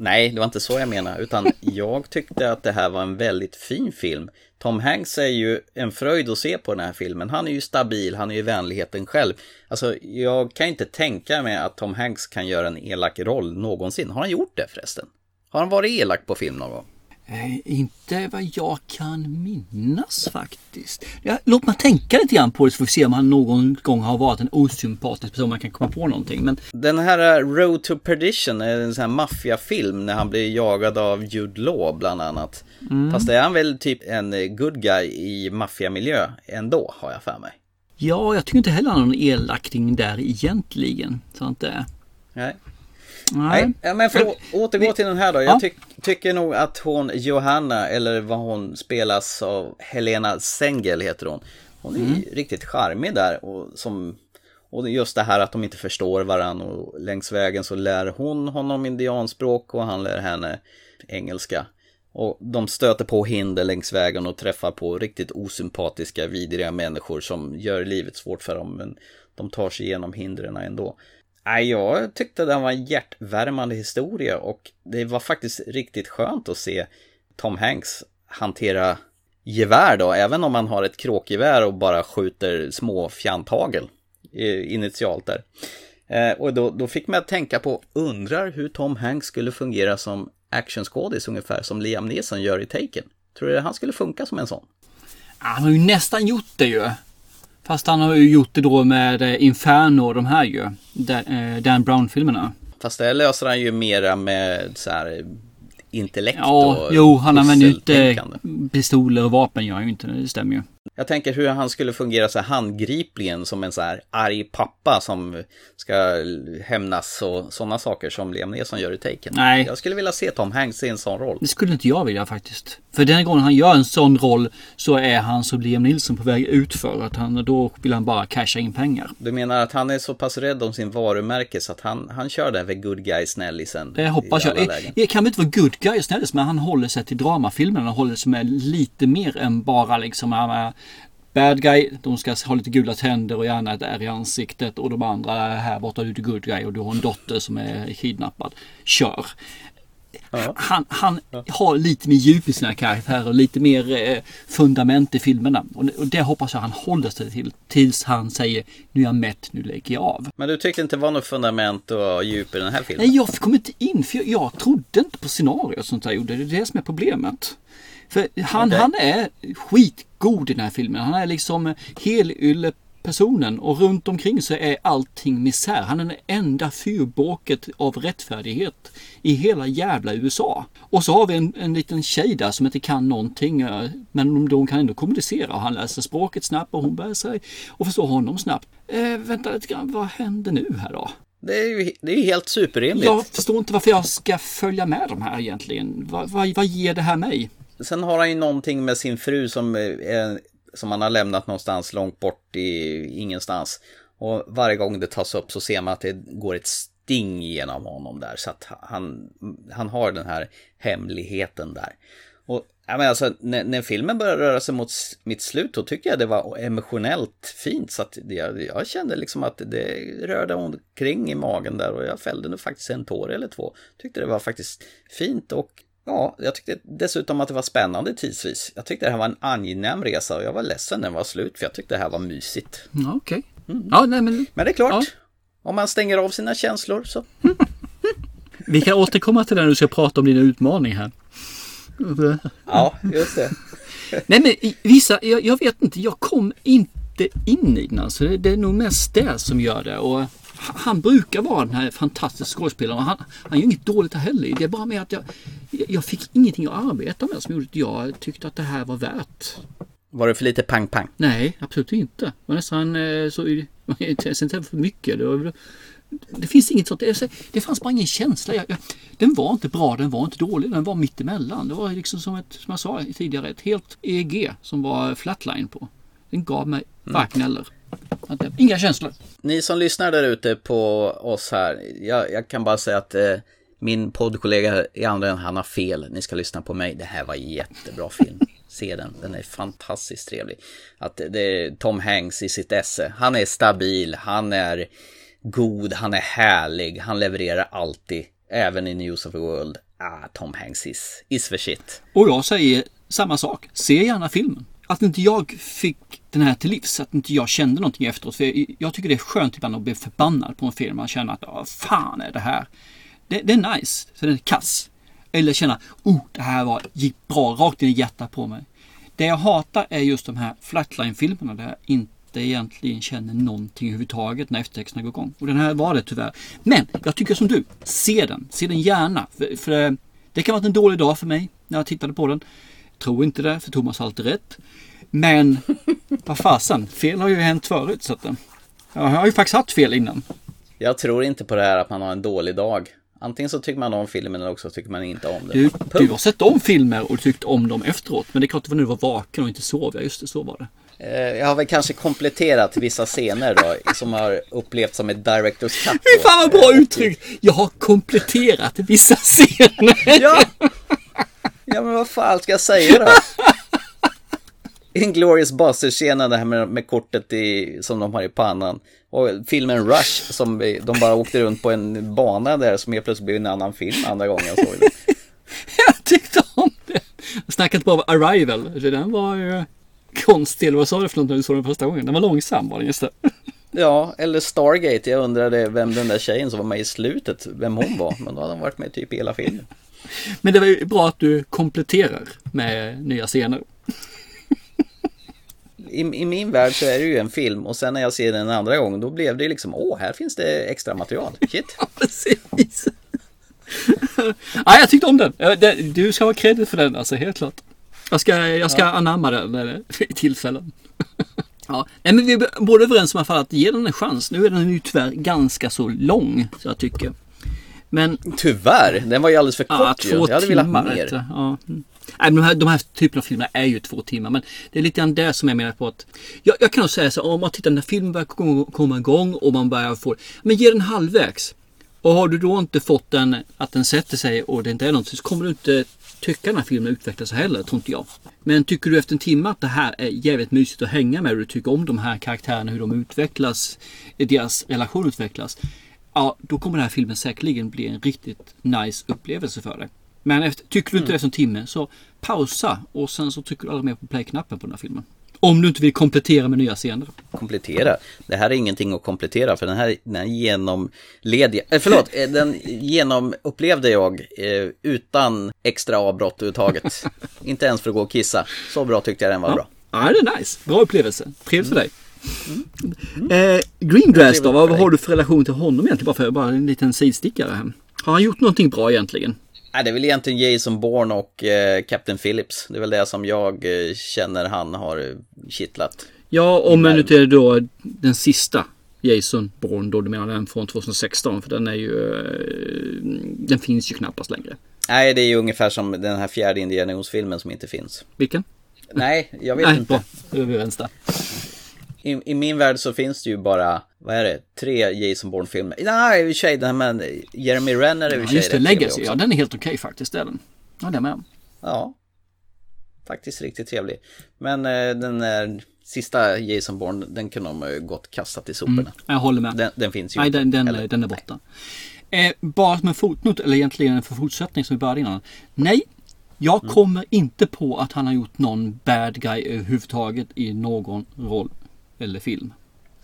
Nej, det var inte så jag menar, utan jag tyckte att det här var en väldigt fin film. Tom Hanks är ju en fröjd att se på den här filmen. Han är ju stabil, han är ju vänligheten själv. Alltså, jag kan inte tänka mig att Tom Hanks kan göra en elak roll någonsin. Har han gjort det förresten? Har han varit elak på film någon gång? Eh, inte vad jag kan minnas faktiskt. Ja, låt mig tänka lite grann på det så får vi se om han någon gång har varit en osympatisk person. Man kan komma på någonting. Men Den här uh, Road to Perdition är en sån här maffiafilm när han blir jagad av Jude Law bland annat. Mm. Fast är han väl typ en eh, good guy i maffiamiljö ändå, har jag för mig. ja, jag tycker inte heller han har någon elakting där egentligen. Så det... Nej. Nej. Nej, men för att återgå till den här då. Ja. Jag tyck, tycker nog att hon, Johanna, eller vad hon spelas av, Helena Sengel heter hon. Hon är Mm. riktigt charmig där. Och, som, och just det här att de inte förstår varandra och längs vägen så lär hon honom indianspråk och han lär henne engelska. Och de stöter på hinder längs vägen och träffar på riktigt osympatiska, vidriga människor som gör livet svårt för dem. Men de tar sig igenom hindren ändå. Nej, jag tyckte det var en hjärtvärmande historia och det var faktiskt riktigt skönt att se Tom Hanks hantera gevär då, även om man har ett kråkgevär och bara skjuter små fjanthagel eh, initialt där. Eh, och då, då fick man att tänka på, undrar hur Tom Hanks skulle fungera som actionskådis ungefär som Liam Neeson gör i Taken. Tror du han skulle funka som en sån? Han har ju nästan gjort det ju. Fast han har ju gjort det då med eh, Inferno och de här ju. Dan, eh, Dan Brown-filmerna. Fast det löser han ju mera med så här intellekt Ja, och jo, han använder ju inte pistoler och vapen gör han ju inte. Det stämmer ju. Jag tänker hur han skulle fungera så här handgripligen som en så här arg pappa som ska hämnas och sådana saker som Liam Neeson gör i Taken. Nej. Jag skulle vilja se Tom Hanks i en sån roll. Det skulle inte jag vilja faktiskt. För den gången han gör en sån roll så är han som Liam Nilsson på väg ut för att han, då vill han bara casha in pengar. Du menar att han är så pass rädd om sin varumärke så att han, han kör den väl good guy snällisen? Det hoppas jag. Det, lägen. det kan väl inte vara good guy snällis men han håller sig till dramafilmerna. Han håller sig med lite mer än bara liksom Bad guy, de ska ha lite gula tänder och gärna ett ärr i ansiktet och de andra är här borta du är the good guy och du har en dotter som är kidnappad. Kör! Han, han har lite mer djup i sina karaktärer och lite mer eh, fundament i filmerna. Och det, och det hoppas jag han håller sig till tills han säger nu är jag mätt, nu lägger jag av. Men du tyckte inte det var något fundament och djup i den här filmen? Nej, jag kom inte in för jag, jag trodde inte på scenariot sånt där gjorde. Det är det som är problemet. För han, Okej. han är skitgod i den här filmen. Han är liksom helylle personen och runt omkring så är allting misär. Han är den enda fyrbåket av rättfärdighet i hela jävla USA. Och så har vi en, en liten tjej där som inte kan någonting eh, men de, kan ändå kommunicera. Han läser språket snabbt och hon bär sig och förstår honom snabbt. Eh, vänta lite grann, vad händer nu här då? Det är ju det är ju helt superrimligt. Jag förstår inte varför jag ska följa med de här egentligen. Vad, vad, vad ger det här mig? Sen har han ju någonting med sin fru som eh, är som han har lämnat någonstans långt bort i ingenstans. Och varje gång det tas upp så ser man att det går ett sting genom honom där. Så att han, han har den här hemligheten där. Och ja, men alltså, när, när filmen började röra sig mot mitt slut då tycker jag det var emotionellt fint. Så att jag, jag kände liksom att det rörde omkring i magen där och jag fällde nog faktiskt en tår eller två. Tyckte det var faktiskt fint och Ja, jag tyckte dessutom att det var spännande tidsvis. Jag tyckte det här var en angenäm resa och jag var ledsen när den var slut för jag tyckte det här var mysigt. Ja, okej. Okay. Mm. Ja, men... men det är klart, ja. om man stänger av sina känslor så. Vi kan återkomma till det när du ska prata om dina utmaning här. Ja, just det. Nej men vissa, jag, jag, vet inte, jag kom inte in i den alltså. Det, det är nog mest det som gör det. Och han brukar vara den här fantastiska skådespelaren. Han, han gör inget dåligt heller. Det är bara med att jag, jag fick ingenting att arbeta med som gjorde att jag tyckte att det här var värt. Var det för lite pang-pang? Nej, absolut inte. Det var nästan eh, så... Inte för mycket. Det, var, det finns inget sånt. Det fanns bara ingen känsla. Jag, jag, den var inte bra, den var inte dålig, den var mittemellan. Det var liksom som ett, som jag sa tidigare, ett helt EG som var flatline på. Den gav mig mm. varken eller. Inga känslor. Ni som lyssnar där ute på oss här, jag, jag kan bara säga att eh, min poddkollega i andra änden, han har fel. Ni ska lyssna på mig. Det här var en jättebra film. Se den, den är fantastiskt trevlig. Att det är Tom Hanks i sitt esse. Han är stabil, han är god, han är härlig, han levererar alltid. Även i News of the World. Ah, Tom Hanks is, is the shit. Och jag säger samma sak. Se gärna filmen att inte jag fick den här till livs, att inte jag kände någonting efteråt. För jag tycker det är skönt ibland att bli förbannad på en film. Man känner att, fan är det här? Det, det, är nice, så det är kass. Eller känna, oh, det här var, gick bra, rakt in i hjärtat på mig. Det jag hatar är just de här flatline-filmerna där jag inte egentligen känner någonting överhuvudtaget när eftertexterna går igång. Och den här var det tyvärr. Men jag tycker som du, se den, se den gärna. För, för det kan ha varit en dålig dag för mig när jag tittade på den. Tror inte det, för Thomas har alltid rätt. Men vad fasen, fel har ju hänt förut. Så att, jag har ju faktiskt haft fel innan. Jag tror inte på det här att man har en dålig dag. Antingen så tycker man om filmen eller också tycker man inte om det. Du, du har sett om filmer och tyckt om dem efteråt. Men det är klart att du var vaken och inte sov. Ja, just det, så var det. Eh, jag har väl kanske kompletterat vissa scener då, som har upplevts som ett director's cut. Fy fan vad bra uttryckt! Jag har kompletterat vissa scener. Ja! Ja men vad fan ska jag säga då? Inglourious Basterds-scenen, det här med, med kortet i, som de har i pannan. Och filmen Rush, som de bara åkte runt på en bana där som helt plötsligt blev en annan film andra gången jag såg den. jag tyckte om det. Jag snackade inte bara om Arrival, den var ju konstig, eller vad sa du för något när du såg den första gången? Den var långsam var den just det. Ja, eller Stargate. Jag undrade vem den där tjejen som var med i slutet, vem hon var. Men då hade hon varit med typ i hela filmen. Men det var ju bra att du kompletterar med nya scener. I, I, min värld så är det ju en film och sen när jag ser den en andra gång då blev det liksom åh, här finns det extra material. Shit. ja, precis. ja, jag tyckte om den. Du ska ha credit för den alltså, helt klart. Jag ska, jag ska ja. anamma den vid tillfällen. ja, men vi är båda överens om att ge den en chans. Nu är den ju tyvärr ganska så lång, så jag tycker. Men... Tyvärr, den var ju alldeles för kort ja, två ju. Jag hade timmar, velat mer. Ja. Äh, Nej, de, här, de här typerna av filmer är ju två timmar. Men det är lite grann det som jag menar på att. Jag, jag kan nog säga så om man tittar när filmen börjar komma igång och man börjar få. Men ge den halvvägs. Och har du då inte fått den att den sätter sig och det inte är någonting så kommer du inte tycka den här filmen utvecklas heller, tror inte jag. Men tycker du efter en timme att det här är jävligt mysigt att hänga med och du tycker om de här karaktärerna, hur de utvecklas, deras relation utvecklas ja, då kommer den här filmen säkerligen bli en riktigt nice upplevelse för dig. Men efter, tycker du inte mm. det efter en timme så pausa och sen så trycker du aldrig mer på play-knappen på den här filmen. Om du inte vill komplettera med nya scener. Komplettera? Det här är ingenting att komplettera för den här, den här genomled jag, äh, förlåt, eh, den genomupplevde jag eh, utan extra avbrott överhuvudtaget. inte ens för att gå och kissa. Så bra tyckte jag den var ja. bra. Ja, det är nice. Bra upplevelse. Trevligt för dig. Mm. Eh, Greengrass då, vad har du för relation till honom egentligen? Bara, för, bara en liten sidstickare. Har han gjort någonting bra egentligen? Nej, det är väl egentligen Jason Bourne och eh, Captain Phillips. Det är väl det som jag eh, känner han har eh, kittlat. Ja, om man nu då den sista Jason Bourne då, du menar den från 2016? För den är ju, den finns ju knappast längre. Nej, det är ju ungefär som den här fjärde Indiana Jones-filmen som inte finns. Vilken? Nej, jag vet Nej, inte. bra. Då är vi överens där. I, I min värld så finns det ju bara, vad är det, tre Jason Bourne-filmer. Nej, i och för sig, den men Jeremy Renner är i och Ja, för sig just det, Legacy. Ja, den är helt okej faktiskt. Det är den. Ja, är med. Ja. Faktiskt riktigt trevlig. Men eh, den där sista Jason Bourne, den kunde de ju gott kastat i soporna. Mm, jag håller med. Den, den finns ju Nej, den, den, Eller- den är borta. Eh, bara som en fotnot, eller egentligen en fortsättning som vi började innan. Nej, jag Mm. kommer inte på att han har gjort någon bad guy överhuvudtaget i någon roll eller film.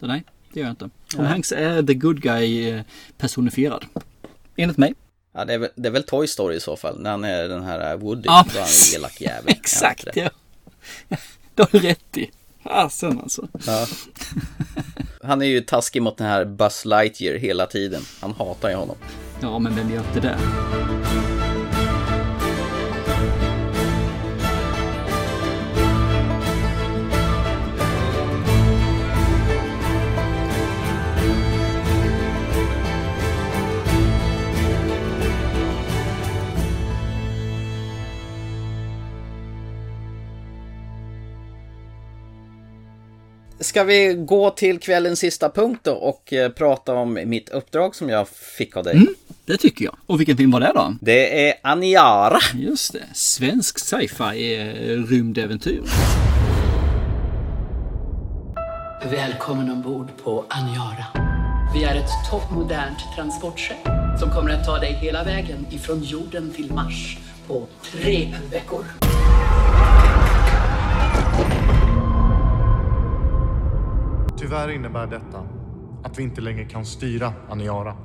Så nej, det gör jag inte. Tom. Hanks är the good guy eh, personifierad. Enligt mig. Ja, det är, väl, det är väl Toy Story i så fall, när han är den här Woody. Ja, då är han en elak jävel. Exakt, ja. Det har du rätt i. Fasen alltså. Ja. Han är ju taskig mot den här Buzz Lightyear hela tiden. Han hatar ju honom. Ja, men vem gör inte det? Ska vi gå till kvällens sista punkt då och eh, prata om mitt uppdrag som jag fick av dig? Mm, det tycker jag. Och vilken film var det då? Det är Aniara. Just det. Svensk sci-fi eh, rymdäventyr. Välkommen ombord på Aniara. Vi är ett toppmodernt transportskepp som kommer att ta dig hela vägen ifrån jorden till Mars på tre veckor. Tyvärr innebär detta att vi inte längre kan styra Aniara.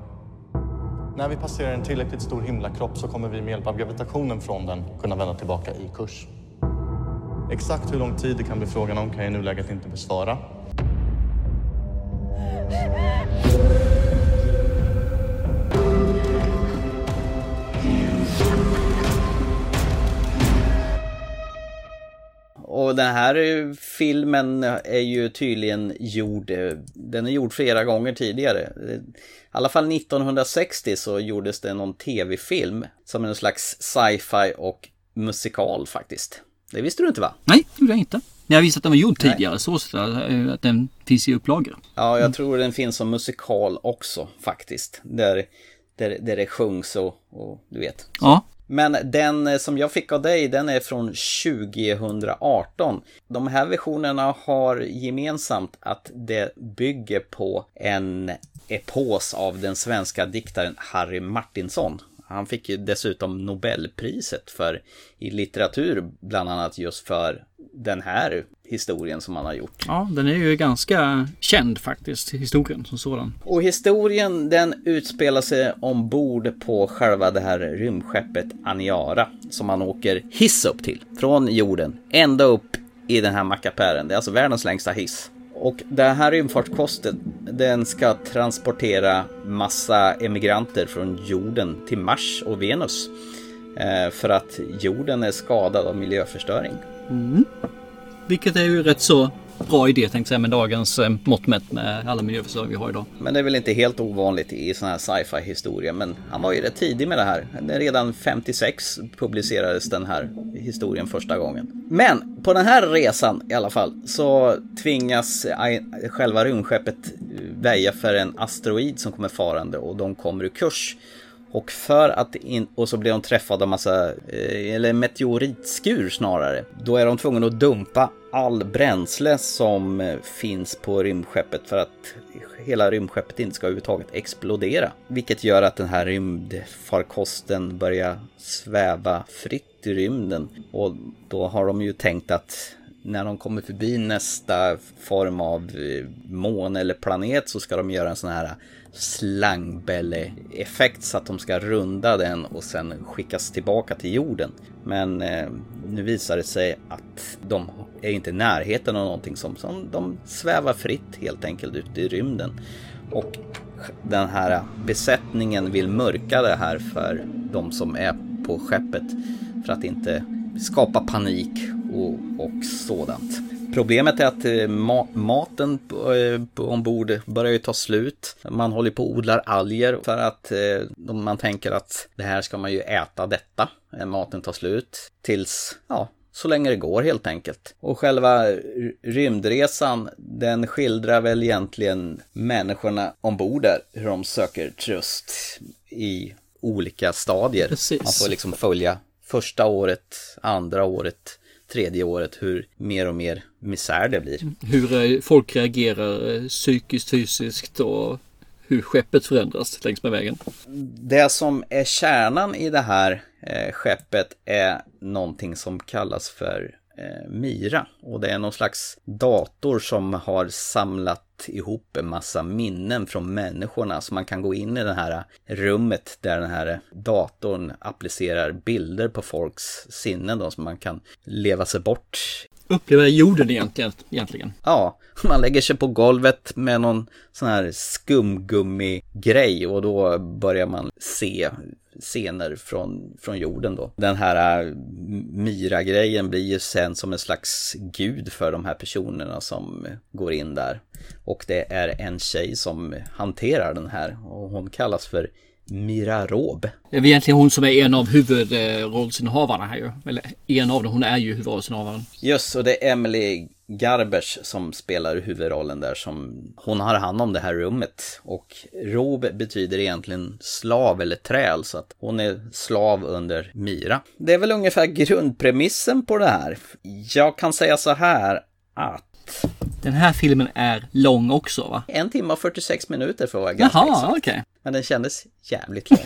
När vi passerar en tillräckligt stor himlakropp så kommer vi med hjälp av gravitationen från den kunna vända tillbaka i kurs. Exakt hur lång tid det kan bli frågan om kan jag i nuläget inte besvara. Och den här filmen är ju tydligen gjord, eh, den är gjord flera gånger tidigare. I alla fall 1960 så gjordes det någon tv-film som en slags sci-fi och musikal faktiskt. Det visste du inte va? Nej, det gjorde jag inte. Jag visste att den var gjord tidigare, så eh, att den finns i upplagor. Ja, jag tror den finns som musikal också faktiskt. Där, där, där det sjungs och, och du vet. Ja. Men den eh, som jag fick av dig, den är från 2018. De här versionerna har gemensamt att det bygger på en epos av den svenska diktaren Harry Martinsson. Han fick ju dessutom Nobelpriset för i litteratur, bland annat just för den här historien som han har gjort. Ja, den är ju ganska känd faktiskt, historien som sådan. Och historien den utspelar sig ombord på själva det här rymdskeppet Aniara som man åker hiss upp till från jorden ända upp i den här mackapären. Det är alltså världens längsta hiss. Och det här rymdfarkosten, den ska transportera massa emigranter från jorden till Mars och Venus. Eh, för att jorden är skadad av miljöförstöring. Mm. Vilket är ju rätt så bra idé tänkte jag säga med dagens eh, mått mätt med alla miljöförstöring vi har idag. Men det är väl inte helt ovanligt i sådana här sci-fi historia. Men han var ju rätt tidig med det här. Redan 56 publicerades den här historien första gången. Men på den här resan i alla fall så tvingas själva rymdskeppet eh, väja för en asteroid som kommer farande och de kommer ur kurs. Och för att in, och så blir de träffade av massa, eh, eller meteoritskur snarare. Då är de tvungna att dumpa all bränsle som eh, finns på rymdskeppet för att hela rymdskeppet inte ska överhuvudtaget explodera. Vilket gör att den här rymdfarkosten börjar sväva fritt i rymden. Och då har de ju tänkt att när de kommer förbi nästa form av eh, måne eller planet så ska de göra en sån här slangbälle-effekt så att de ska runda den och sen skickas tillbaka till jorden. Men eh, nu visar det sig att de är inte i närheten av någonting som, som de svävar fritt helt enkelt ute i rymden. Och den här besättningen vill mörka det här för de som är på skeppet för att inte skapa panik och, och sådant. Problemet är att eh, ma maten eh, ombord börjar ju ta slut. Man håller på och odlar alger för att eh, man tänker att det här ska man ju äta detta. Maten tar slut. Tills, ja, så länge det går helt enkelt. Och själva rymdresan, den skildrar väl egentligen människorna ombord där, hur de söker tröst i olika stadier. Precis. Man får liksom följa första året, andra året, tredje året, hur mer och mer misär det blir. Hur folk reagerar psykiskt, fysiskt och hur skeppet förändras längs med vägen. Det som är kärnan i det här eh, skeppet är någonting som kallas för eh, Mira. Och det är någon slags dator som har samlat ihop en massa minnen från människorna. Så man kan gå in i det här rummet där den här datorn applicerar bilder på folks sinnen då, så man kan leva sig bort uppleva jorden egentligen. egentligen. Ja, man lägger sig på golvet med någon sån här skumgummi-grej och då börjar man se scener från, från jorden då. Den här äh, Myra-grejen blir ju sen som en slags gud för de här personerna som går in där. Och det är en tjej som hanterar den här och hon kallas för Mira Rob. Det är egentligen hon som är en av huvudrollsinnehavarna här ju. Eller en av dem, hon är ju huvudrollsinnehavaren. Just, och det är Emily Garbers som spelar huvudrollen där som hon har hand om det här rummet. Och Rob betyder egentligen slav eller träl så att hon är slav under Myra. Det är väl ungefär grundpremissen på det här. Jag kan säga så här att den här filmen är lång också va? En timme och 46 minuter för att vara ganska Jaha, okej. Okay. Men den kändes jävligt lång.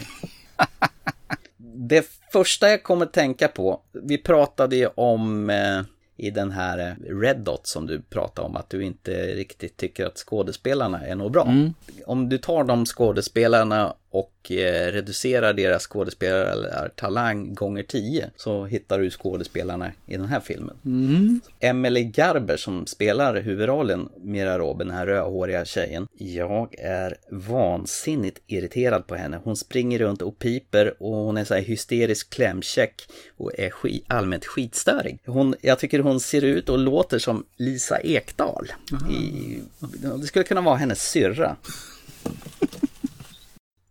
det första jag kommer tänka på, vi pratade ju om eh, i den här eh, Red Dot som du pratade om att du inte riktigt tycker att skådespelarna är nog bra. Mm. Om du tar de skådespelarna och eh, reducerar deras skådespelartalang gånger 10 så hittar du skådespelarna i den här filmen. Mm. Emily Garber som spelar huvudrollen Mira Robin, den här rödhåriga tjejen. Jag är vansinnigt irriterad på henne. Hon springer runt och piper och hon är så här hysterisk klämkäck och är skit, allmänt skitstörig. Hon, jag tycker hon ser ut och låter som Lisa Ekdahl. I, det skulle kunna vara hennes syrra.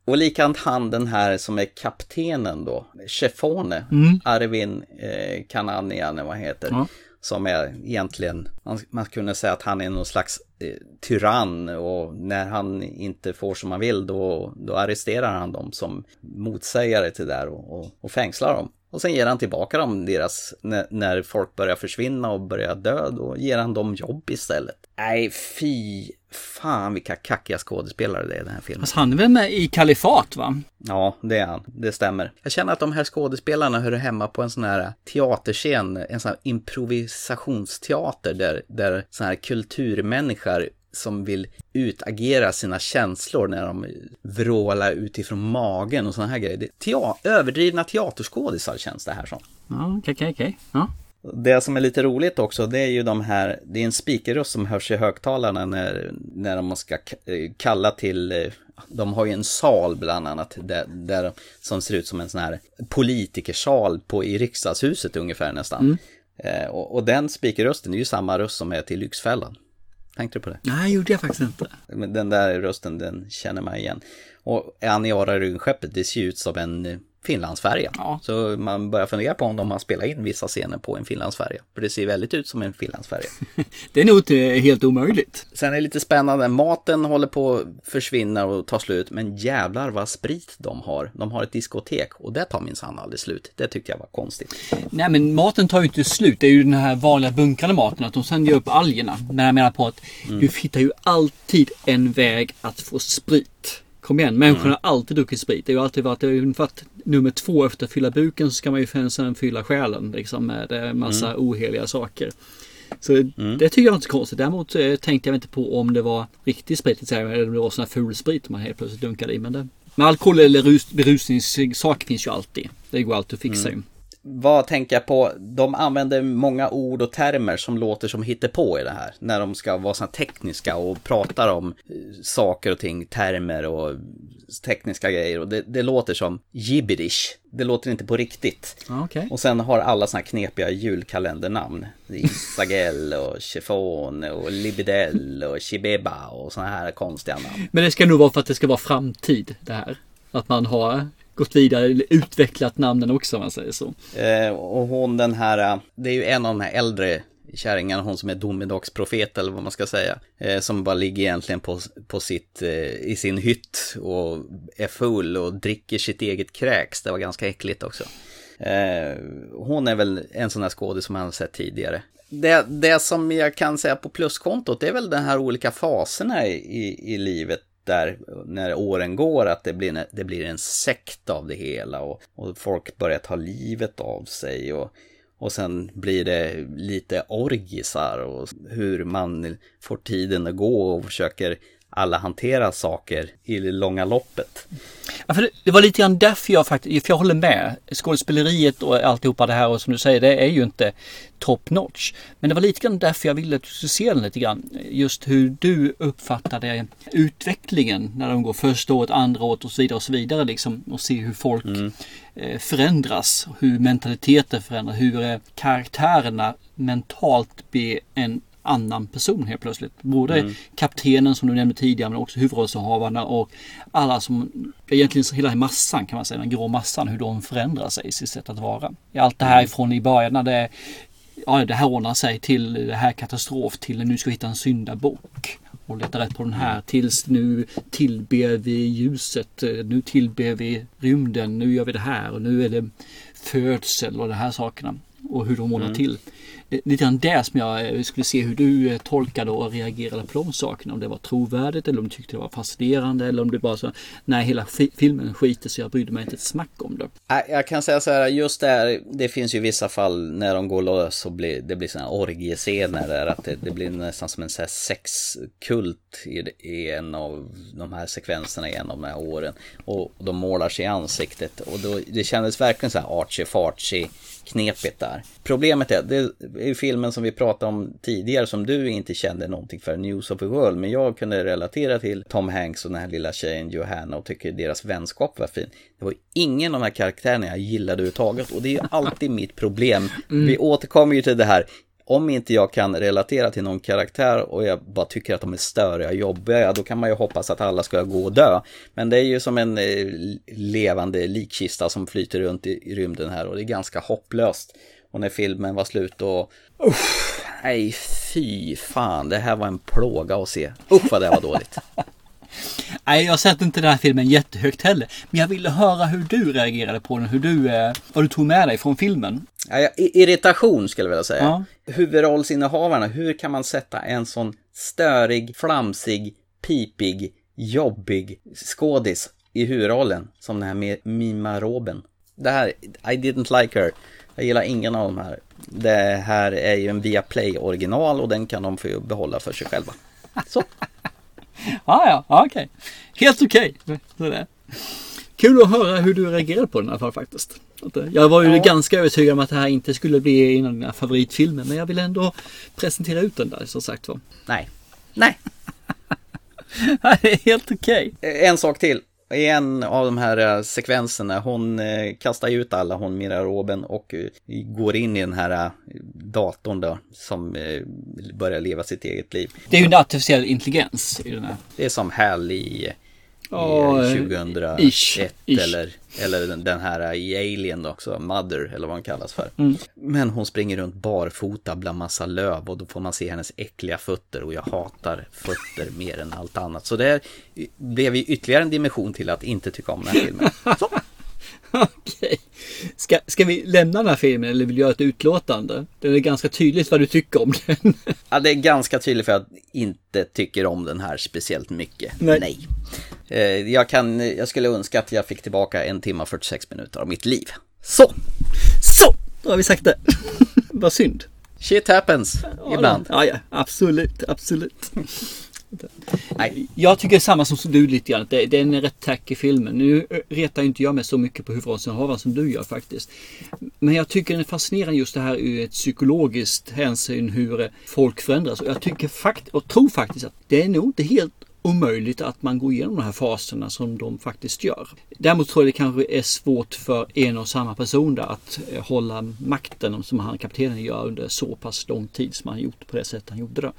Och likadant han den här som är kaptenen då, Chefone, mm. Arvin eh, Kananian, vad heter. Ja. Som är egentligen, man, man kunde säga att han är någon slags eh, tyrann och när han inte får som han vill då, då arresterar han dem som motsägare till det där och, och, och fängslar dem. Och sen ger han tillbaka dem deras, när, när folk börjar försvinna och börjar dö, då ger han dem jobb istället. Nej, fy fan vilka kackiga skådespelare det är i den här filmen. Fast han är väl med i Kalifat va? Ja, det är han. Det stämmer. Jag känner att de här skådespelarna hör hemma på en sån här teaterscen, en sån här improvisationsteater där, där sån här kulturmänniskor som vill utagera sina känslor när de vrålar utifrån magen och såna här grejer. Tea överdrivna teaterskådisar känns det här som. Ja, okej, okej, okej. Ja. Det som är lite roligt också, det är ju de här, det är en speakerröst som hörs i högtalarna när, när de ska kalla till, de har ju en sal bland annat, där, där som ser ut som en sån här politikersal på, i riksdagshuset ungefär nästan. Mm. Eh, och, och, den speakerrösten är ju samma röst som är till Lyxfällan. Tänkte du på det? Nej, gjorde jag faktiskt inte. Den där rösten, den känner man igen. Och Aniara Rymdskeppet, det ser ut som en Finlandsfärja. Ja. Så man börjar fundera på om de har spelat in vissa scener på en Finlandsfärja. För det ser väldigt ut som en Finlandsfärja. det är nog inte helt omöjligt. Sen är det lite spännande, maten håller på att försvinna och ta slut. Men jävlar vad sprit de har. De har ett diskotek och det tar minsann aldrig slut. Det tyckte jag var konstigt. Nej men maten tar ju inte slut. Det är ju den här vanliga bunkrande maten. Att de sänder upp algerna. Men jag menar på att mm. du hittar ju alltid en väg att få sprit. Kom igen, människan mm. har alltid druckit sprit. Det har ju alltid varit ungefär nummer två efter att fylla buken så ska man ju sen fylla själen liksom med en massa mm. oheliga saker. Så mm. det tycker jag inte är konstigt. Däremot eh, tänkte jag inte på om det var riktig sprit, eller om det var sån här ful sprit man helt plötsligt dunkade i. Men, det, men alkohol eller rus, berusningssak finns ju alltid. Det går alltid att fixa mm. Vad tänker jag på? De använder många ord och termer som låter som på i det här. När de ska vara så tekniska och pratar om eh, saker och ting, termer och tekniska grejer. Och det, det låter som gibberish. Det låter inte på riktigt. Okay. Och sen har alla såna här knepiga julkalendernamn. Isagel och Chiffon och Libidell och Chibeba och såna här konstiga namn. Men det ska nog vara för att det ska vara framtid det här. Att man har gått vidare, utvecklat namnen också om man säger så. Eh, och hon den här, eh, det är ju en av de här äldre kärringarna, hon som är domedagsprofet eller vad man ska säga. Eh, som bara ligger egentligen på, på sitt, eh, i sin hytt och är full och dricker sitt eget kräks. Det var ganska äckligt också. Eh, hon är väl en sån här skådis som man har sett tidigare. Det, det som jag kan säga på pluskontot det är väl de här olika faserna i, i, i livet där när åren går att det blir, det blir en sekt av det hela och, och folk börjar ta livet av sig och, och sen blir det lite orgisar och hur man får tiden att gå och försöker alla hantera saker i det långa loppet. Ja, för det, det, var lite grann därför jag faktiskt, för jag håller med. Skådespeleriet och alltihopa det här och som du säger, det är ju inte top notch. Men det var lite grann därför jag ville att du skulle se den lite grann. Just hur du uppfattade utvecklingen när de går första året, andra året och så vidare och så vidare liksom. Och se hur folk mm. förändras, hur mentaliteten förändras, hur eh, karaktärerna mentalt blir en annan person helt plötsligt. Både mm. kaptenen som du nämnde tidigare men också huvudrollsinnehavarna och alla som, egentligen hela massan kan man säga, den grå massan, hur de förändrar sig i sitt sätt att vara. Allt det här mm. ifrån i början när det, ja, det här ordnar sig till det här katastrof till nu ska vi hitta en syndabok och leta rätt på den här tills nu tillber vi ljuset, nu tillber vi rymden, nu gör vi det här och nu är det födsel och de här sakerna och hur de ordnar mm. till lite grann det som jag eh, skulle se hur du eh, tolkade och reagerade på de sakerna. Om det var trovärdigt eller om du tyckte det var fascinerande eller om du bara så nej hela filmen skiter så jag brydde mig inte ett smack om det. Jag kan säga så här, just där, det finns ju vissa fall när de går lös och blir, det blir sådana orgiescener där att det, det, blir nästan som en så här sexkult i, i en av de här sekvenserna i en av de här åren. Och, de målar sig i ansiktet och då, det kändes verkligen så här artsy-fartsy knepigt där. Problemet är, det är filmen som vi pratade om tidigare som du inte kände någonting för, News of the World, men jag kunde relatera till Tom Hanks och den här lilla tjejen Johanna och tycker deras vänskap var fin. Det var ingen av de här karaktärerna jag gillade överhuvudtaget och det är ju alltid mitt problem. Mm. Vi återkommer ju till det här, om inte jag kan relatera till någon karaktär och jag bara tycker att de är störiga och jobbiga, då kan man ju hoppas att alla ska gå och dö. Men det är ju som en eh, levande likkista som flyter runt i, rymden här och det är ganska hopplöst. Och när filmen var slut då... Uff, nej, fy fan, det här var en plåga att se. Usch vad det var dåligt. Nej, jag sätter inte den här filmen jättehögt heller. Men jag ville höra hur du reagerade på den, hur du, eh, vad du tog med dig från filmen. Ja, irritation skulle jag vilja säga. Ja. Huvudrollsinnehavarna, hur kan man sätta en sån störig, flamsig, pipig, jobbig skådis i huvudrollen som den här med Mima Roben. Det här, I didn't like her. Jag gillar ingen av de här. Det här är ju en Viaplay original och den kan de få behålla för sig själva. Så. ah, ja, okej. Okay. Helt okej. Okay. Kul att höra hur du reagerade på den i alla fall faktiskt. Eh, jag var ju ja. ganska övertygad om att det här inte skulle bli en av dina favoritfilmer men jag vill ändå presentera ut den där som sagt var. Nej. Nej. det är helt okej. Okay. En sak till. I en av de här eh, sekvenserna, hon eh, kastar ut alla, hon Mira Roben och går in i den här datorn då som börjar leva sitt eget liv. Det är ju en artificiell intelligens i den här. Det är som Hal i oh, 2001 ish, eller, eller den här i Alien också, Mother eller vad hon kallas för. Mm. Men hon springer runt barfota bland massa löv och då får man se hennes äckliga fötter och jag hatar fötter mer än allt annat. Så det blev ju ytterligare en dimension till att inte tycka om den här filmen. Så. Okej. Ska, ska vi lämna den här filmen eller vill du göra ett utlåtande? Det är ganska tydligt vad du tycker om den. Ja, det är ganska tydligt för att jag inte tycker om den här speciellt mycket. Nej. Nej. Eh, jag, kan, jag skulle önska att jag fick tillbaka en timme och 46 minuter av mitt liv. Så! Så! Då har vi sagt det. vad synd. Shit happens ja, ibland. Ja, ja, absolut, absolut. Nej. Jag tycker samma som du lite grann. Det, det är en rätt tackig film. Nu retar inte jag mig så mycket på huvudrollsinnehavaren som du gör faktiskt. Men jag tycker den är fascinerande just det här ur ett psykologiskt hänsyn hur folk förändras. Och jag tycker fakt och tror faktiskt att det är nog inte helt omöjligt att man går igenom de här faserna som de faktiskt gör. Däremot tror jag det kanske är svårt för en och samma person där att eh, hålla makten som han kaptenen gör under så pass lång tid som han gjort på det sätt han gjorde det.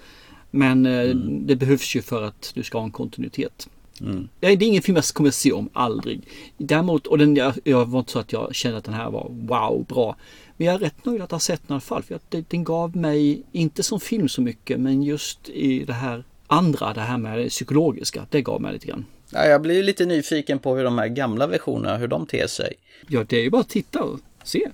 Men eh, mm. det behövs ju för att du ska ha en kontinuitet. Mm. Det är ingen film jag kommer att se om, aldrig. Däremot, och den, jag, jag var inte så att jag kände att den här var wow, bra. Men jag är rätt nöjd att ha sett den i alla fall. För att det, den gav mig, inte som film så mycket, men just i det här andra, det här med det psykologiska. Det gav mig lite grann. Ja, jag blir lite nyfiken på hur de här gamla versionerna, hur de ter sig. Ja, det är ju bara att titta och se.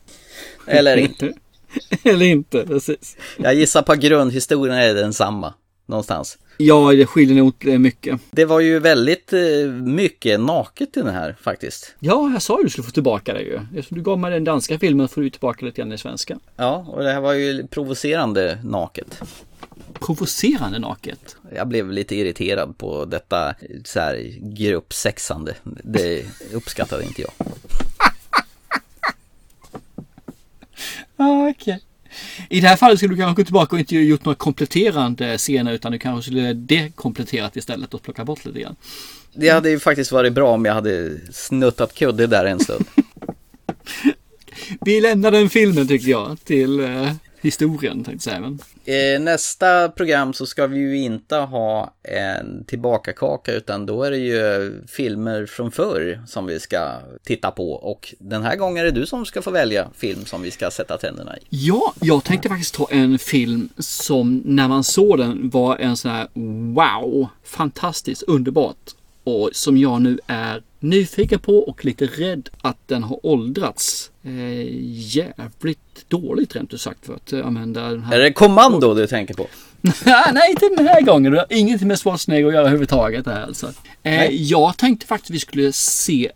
Eller inte. Eller inte, precis. Jag gissar på grundhistorien är densamma. Någonstans. Ja, det skiljer nog mycket. Det var ju väldigt eh, mycket naket i den här faktiskt. Ja, jag sa ju att du skulle få tillbaka det ju. Eftersom du gav mig den danska filmen får du tillbaka lite grann i svenska. Ja, och det här var ju provocerande naket. Provocerande naket? Jag blev lite irriterad på detta så här gruppsexande. Det uppskattade inte jag. Ah, okej. Okay. I det här fallet skulle du kanske gå tillbaka och inte gjort några kompletterande scener utan du kanske skulle dekompletterat istället och plocka bort lite grann. Det hade ju faktiskt varit bra om jag hade snuttat kudde där en stund. Vi lämnar den filmen tycker jag till eh, historien tänkte jag säga. Eh, nästa program så ska vi ju inte ha en tillbakakaka utan då är det ju filmer från förr som vi ska titta på och den här gången är det du som ska få välja film som vi ska sätta tänderna i. Ja, jag tänkte faktiskt ta en film som när man såg den var en sån här wow, fantastiskt underbart och som jag nu är nyfiken på och lite rädd att den har åldrats eh, jävligt dåligt rent ut sagt för att använda den här. Är det kommando du tänker på? Nej, inte den här gången. Det har ingenting med Schwarzenegger att göra överhuvudtaget. Här, alltså. Eh, jag tänkte faktiskt vi skulle se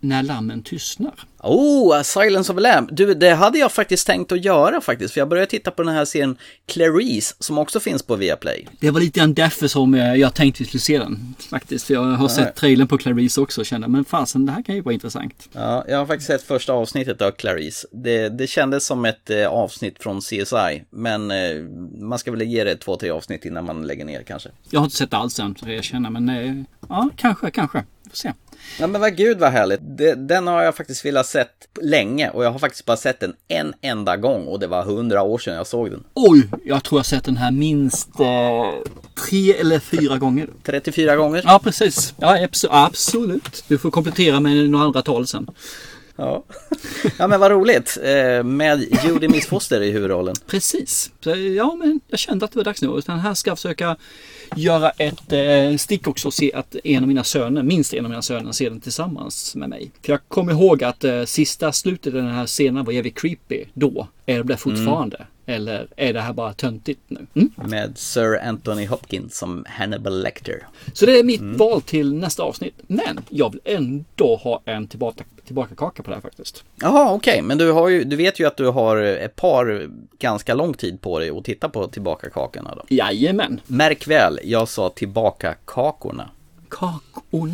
När lammen tystnar. Oh, Silence of a Lamb. Du, det hade jag faktiskt tänkt att göra faktiskt. För jag började titta på den här serien Clarice som också finns på Viaplay. Det var lite grann därför som jag tänkte vi skulle se den faktiskt. För jag har sett ja. trailern på Clarice också och kände men fasen det här kan ju vara intressant. Ja, jag har faktiskt sett första avsnittet av Clarice. Det, det kändes som ett eh, avsnitt från CSI. Men eh, man ska väl ge det två, tre avsnitt innan man lägger ner kanske. Jag har inte sett alls än, så jag känner men eh, ja, kanske, kanske. Vi får se. Ja men vad gud vad härligt. Den har jag faktiskt velat sett länge och jag har faktiskt bara sett den en enda gång och det var hundra år sedan jag såg den. Oj, jag tror jag sett den här minst eh, tre eller fyra gånger. 34 gånger? Ja precis. Ja absolut. Du får komplettera med några andra tal sen. Ja. ja men vad roligt eh, med Judy Miss Foster i huvudrollen. Precis. ja men jag kände att det var dags nu. Den här ska försöka göra ett eh, stick också och se att en av mina söner, minst en av mina söner, ser den tillsammans med mig. För jag kommer ihåg att eh, sista slutet i den här scenen var jävligt creepy då. Är det fortfarande? Mm. Eller är det här bara töntigt nu? Mm? Med Sir Anthony Hopkins som Hannibal Lecter. Så det är mitt mm. val till nästa avsnitt. Men jag vill ändå ha en tillbaka, tillbaka kaka på det här faktiskt. Jaha, okej. Okay. Men du, har ju, du vet ju att du har ett par ganska lång tid på dig att titta på tillbaka kakorna då. Jajamän. Märk väl, jag sa tillbaka kakorna. Kakor?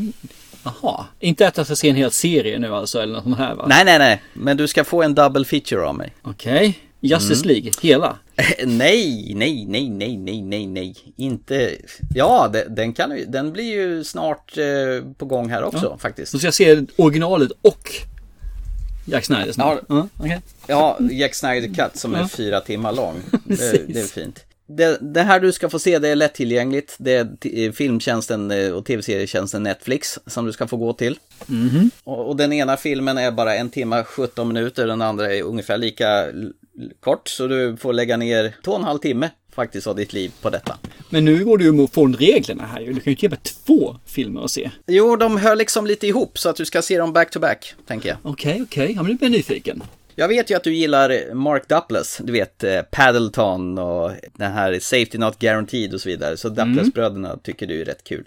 Jaha, inte att jag ska se en hel serie nu alltså eller något sånt här va? Nej, nej, nej. Men du ska få en double feature av mig. Okej. Okay. Justice mm. League, hela? nej, nej, nej, nej, nej, nej, nej, inte. Ja, det, den kan den blir ju snart eh, på gång här också ja. faktiskt. Så jag se originalet och Jack Snyder snart. Ja, uh, okay. ja Jack Snyder Cut som är fyra timmar lång. Det, det är fint. Det, det, här du ska få se det är lättillgängligt. Det är filmtjänsten eh, och tv-serietjänsten Netflix som du ska få gå till. Mm -hmm. och, och, den ena filmen är bara en timme 17 minuter, den andra är ungefär lika kort. Så du får lägga ner två och en halv timme faktiskt av ditt liv på detta. Men nu går du ju från reglerna här Du kan ju inte mig två filmer att se. Jo, de hör liksom lite ihop så att du ska se dem back to back, tänker jag. Okej, okay, okej. Okay. Ja, men nu blir jag nyfiken. Jag vet ju att du gillar Mark Duplass, du vet eh, Paddleton och den här Safety Not Guaranteed och så vidare. Så Duplass-bröderna mm. tycker du är rätt kul.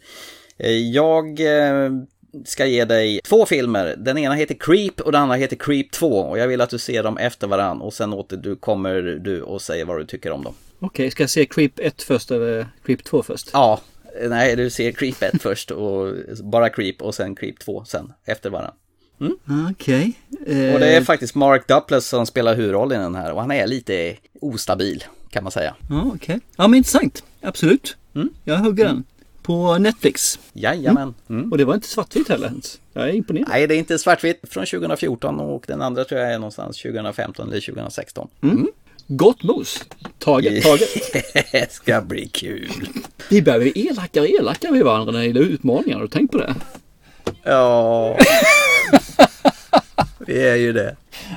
Eh, jag eh, ska ge dig två filmer. Den ena heter Creep och den andra heter Creep 2. Och jag vill att du ser dem efter varann och sen åter du kommer du och säger vad du tycker om dem. Okej, okay, ska jag se Creep 1 först eller Creep 2 först? Ja, nej du ser Creep 1 först och bara Creep och sen Creep 2 sen efter varann. Mm. Okej. Okay. Eh... Och det är faktiskt Mark Duplass som spelar huvudrollen i den här och han är lite ostabil kan man säga. Ja, okej. Okay. Ja, men intressant. Absolut. Mm. Jag hugger den. På Netflix. Jajamän. Mm. Och det var inte svartvitt heller. Jag är imponerad. Nej, det är inte svartvitt från 2014 och den andra tror jag är någonstans 2015 eller 2016. Mm. Gott mos. Taget, taget. det ska bli kul. Vi börjar bli elakare och elakare med varandra när det gäller utmaningar. Har du tänkt på det? Ja. Vi är ju det.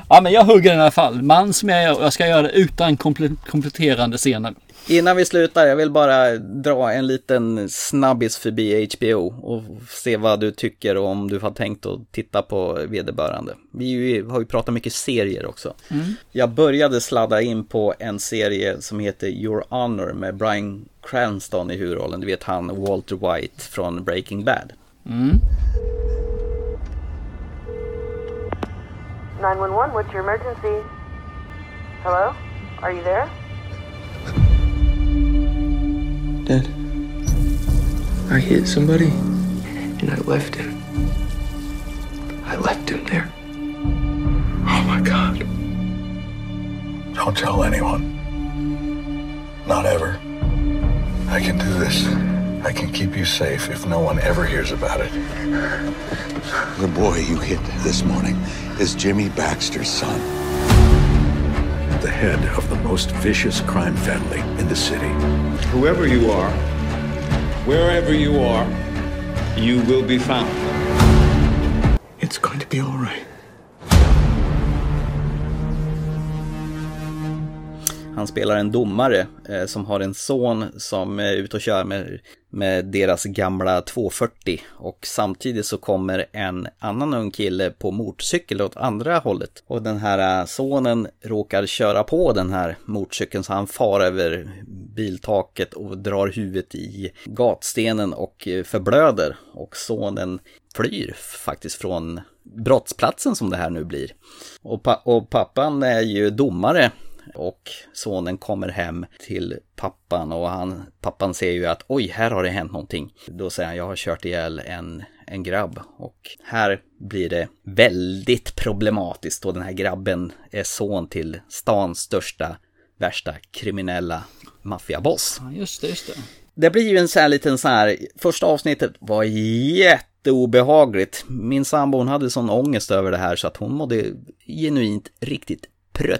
Ja, men jag hugger den i alla fall. Man som jag och jag ska göra det utan komple- kompletterande scener. Innan vi slutar, jag vill bara dra en liten snabbis förbi HBO och se vad du tycker och om du har tänkt att titta på vederbörande. Vi har ju pratat mycket serier också. Mm. Jag började sladda in på en serie som heter Your Honor med Brian Cranston i huvudrollen. Du vet han Walter White från Breaking Bad. Mm. 911, what's your emergency? Hello? Are you there? Dad, I hit somebody and I left him. I left him there. Oh my god. Don't tell anyone. Not ever. I can do this. I can keep you safe if no one ever hears about it. The boy you hit this morning is Jimmy Baxter's son. The head of the most vicious crime family in the city. Whoever you are, wherever you are, you will be found. It's going to be all right. Han spelar en domare eh, som har en son som är ute och kör med, med deras gamla 240 och samtidigt så kommer en annan ung kille på motorcykel åt andra hållet. Och den här eh, sonen råkar köra på den här motorcykeln så han far över biltaket och drar huvudet i gatstenen och eh, förblöder. Och sonen flyr faktiskt från brottsplatsen som det här nu blir. Och, pa- och pappan är ju domare och sonen kommer hem till pappan och han, pappan ser ju att oj, här har det hänt någonting. Då säger han, jag har kört ihjäl en, en grabb. Och här blir det väldigt problematiskt då den här grabben är son till stans största, värsta kriminella maffiaboss. Ja, just det, just det. Det blir ju en sån här liten så här, första avsnittet var jätteobehagligt. Min sambo hon hade sån ångest över det här så att hon mådde genuint riktigt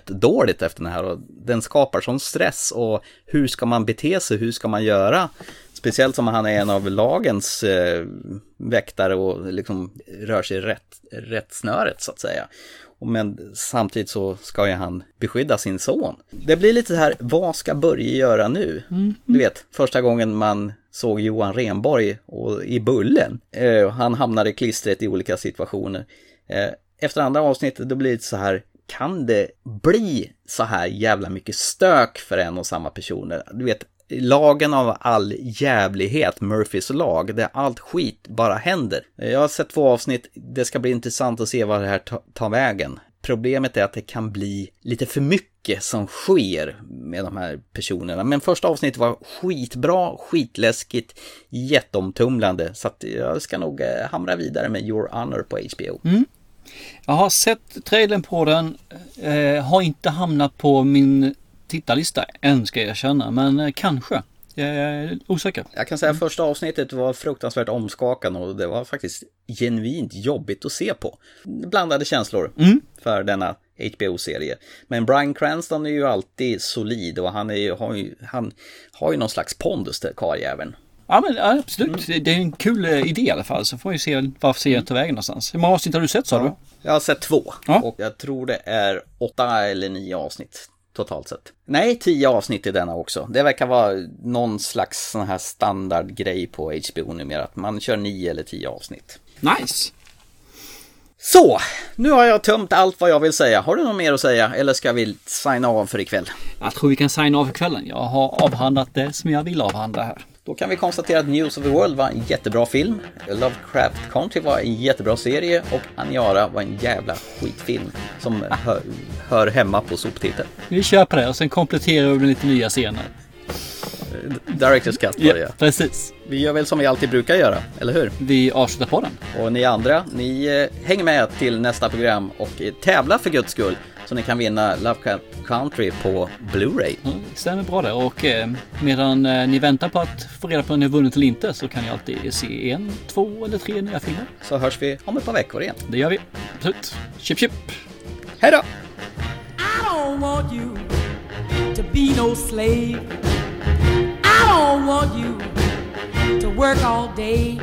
dåligt efter den här och den skapar sån stress och hur ska man bete sig, hur ska man göra? Speciellt som han är en av lagens eh, väktare och liksom rör sig rätt, rätt snöret så att säga. Men samtidigt så ska ju han beskydda sin son. Det blir lite så här, vad ska Börje göra nu? Du vet, första gången man såg Johan Renborg och, i Bullen. Eh, han hamnade i klistret i olika situationer. Eh, efter andra avsnittet då blir det så här, kan det bli så här jävla mycket stök för en och samma personer? Du vet, lagen av all jävlighet, Murphys lag, där allt skit bara händer. Jag har sett två avsnitt, det ska bli intressant att se vad det här tar vägen. Problemet är att det kan bli lite för mycket som sker med de här personerna. Men första avsnittet var skitbra, skitläskigt, jätteomtumlande. Så att jag ska nog eh, hamra vidare med Your Honor på HBO. Mm. Jag har sett trailern på den. Eh, har inte hamnat på min tittarlista än ska jag erkänna. Men eh, kanske. Jag är osäker. Jag kan säga att första avsnittet var fruktansvärt omskakande och det var faktiskt genuint jobbigt att se på. Blandade känslor för denna HBO-serie. Men Bryan Cranston är ju alltid solid och han, är ju, har, ju, han har ju någon slags pondus karljäveln. Ja men ja, absolut. Det- Det är en kul eh, idé i alla fall. Så får vi se varför serien tar vägen någonstans. Hur många avsnitt har du sett sa du? Jag har sett två och jag tror det är åtta eller nio avsnitt totalt sett. Nej, tio avsnitt i denna också. Det verkar vara någon slags sån här standardgrej på HBO numera, att man kör nio eller tio avsnitt. Nice! Så, nu har jag tömt allt vad jag vill säga. Har du något mer att säga eller ska vi signa av för ikväll? Jag tror vi kan signa av för kvällen. Jag har avhandlat det som jag vill avhandla här. Då kan vi konstatera att News of the World var en jättebra film, Lovecraft Country var en jättebra serie och Aniara var en jävla skitfilm som hör, hör hemma på soptiteln. Vi kör på det och sen kompletterar vi med lite nya scener. Directors Cut var det Ja, precis. Vi gör väl som vi alltid brukar göra, eller hur? Vi avslutar på den. Och ni andra, ni eh, hänger med till nästa program och eh, tävla för guds skull så ni kan vinna Love Country på Blu-ray. Mm, stämmer bra det och eh, medan eh, ni väntar på att få reda på om ni har vunnit eller inte så kan ni alltid se en, två eller tre nya filmer. Så hörs vi om ett par veckor igen. Det gör vi. Absolut. Chip chip! Hej då! I don't want you to be no slave I don't want you to work all day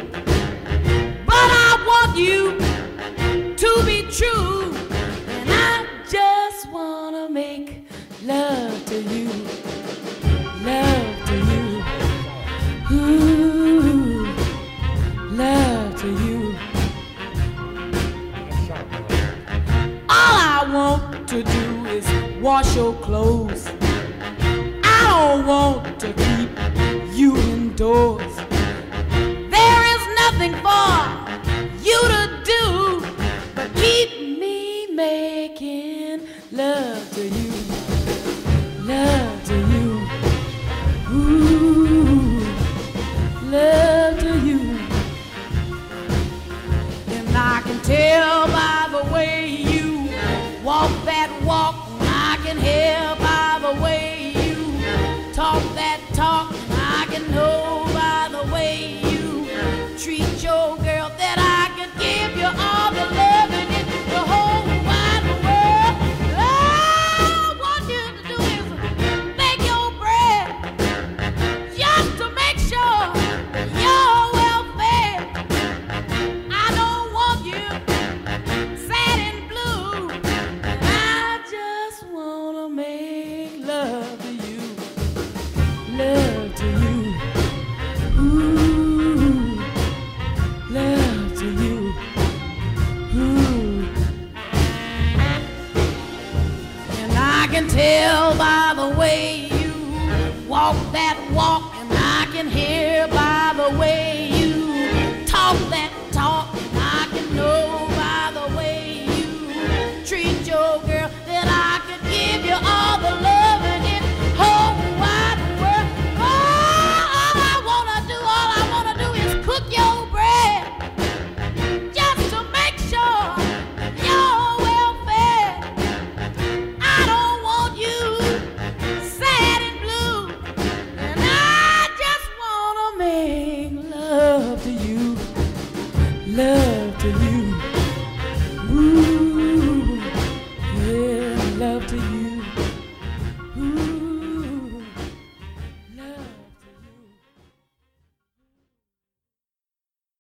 But I want you to be true just wanna make love to you, love to you, ooh, love to you. All I want to do is wash your clothes. I don't want to keep you indoors. There is nothing for.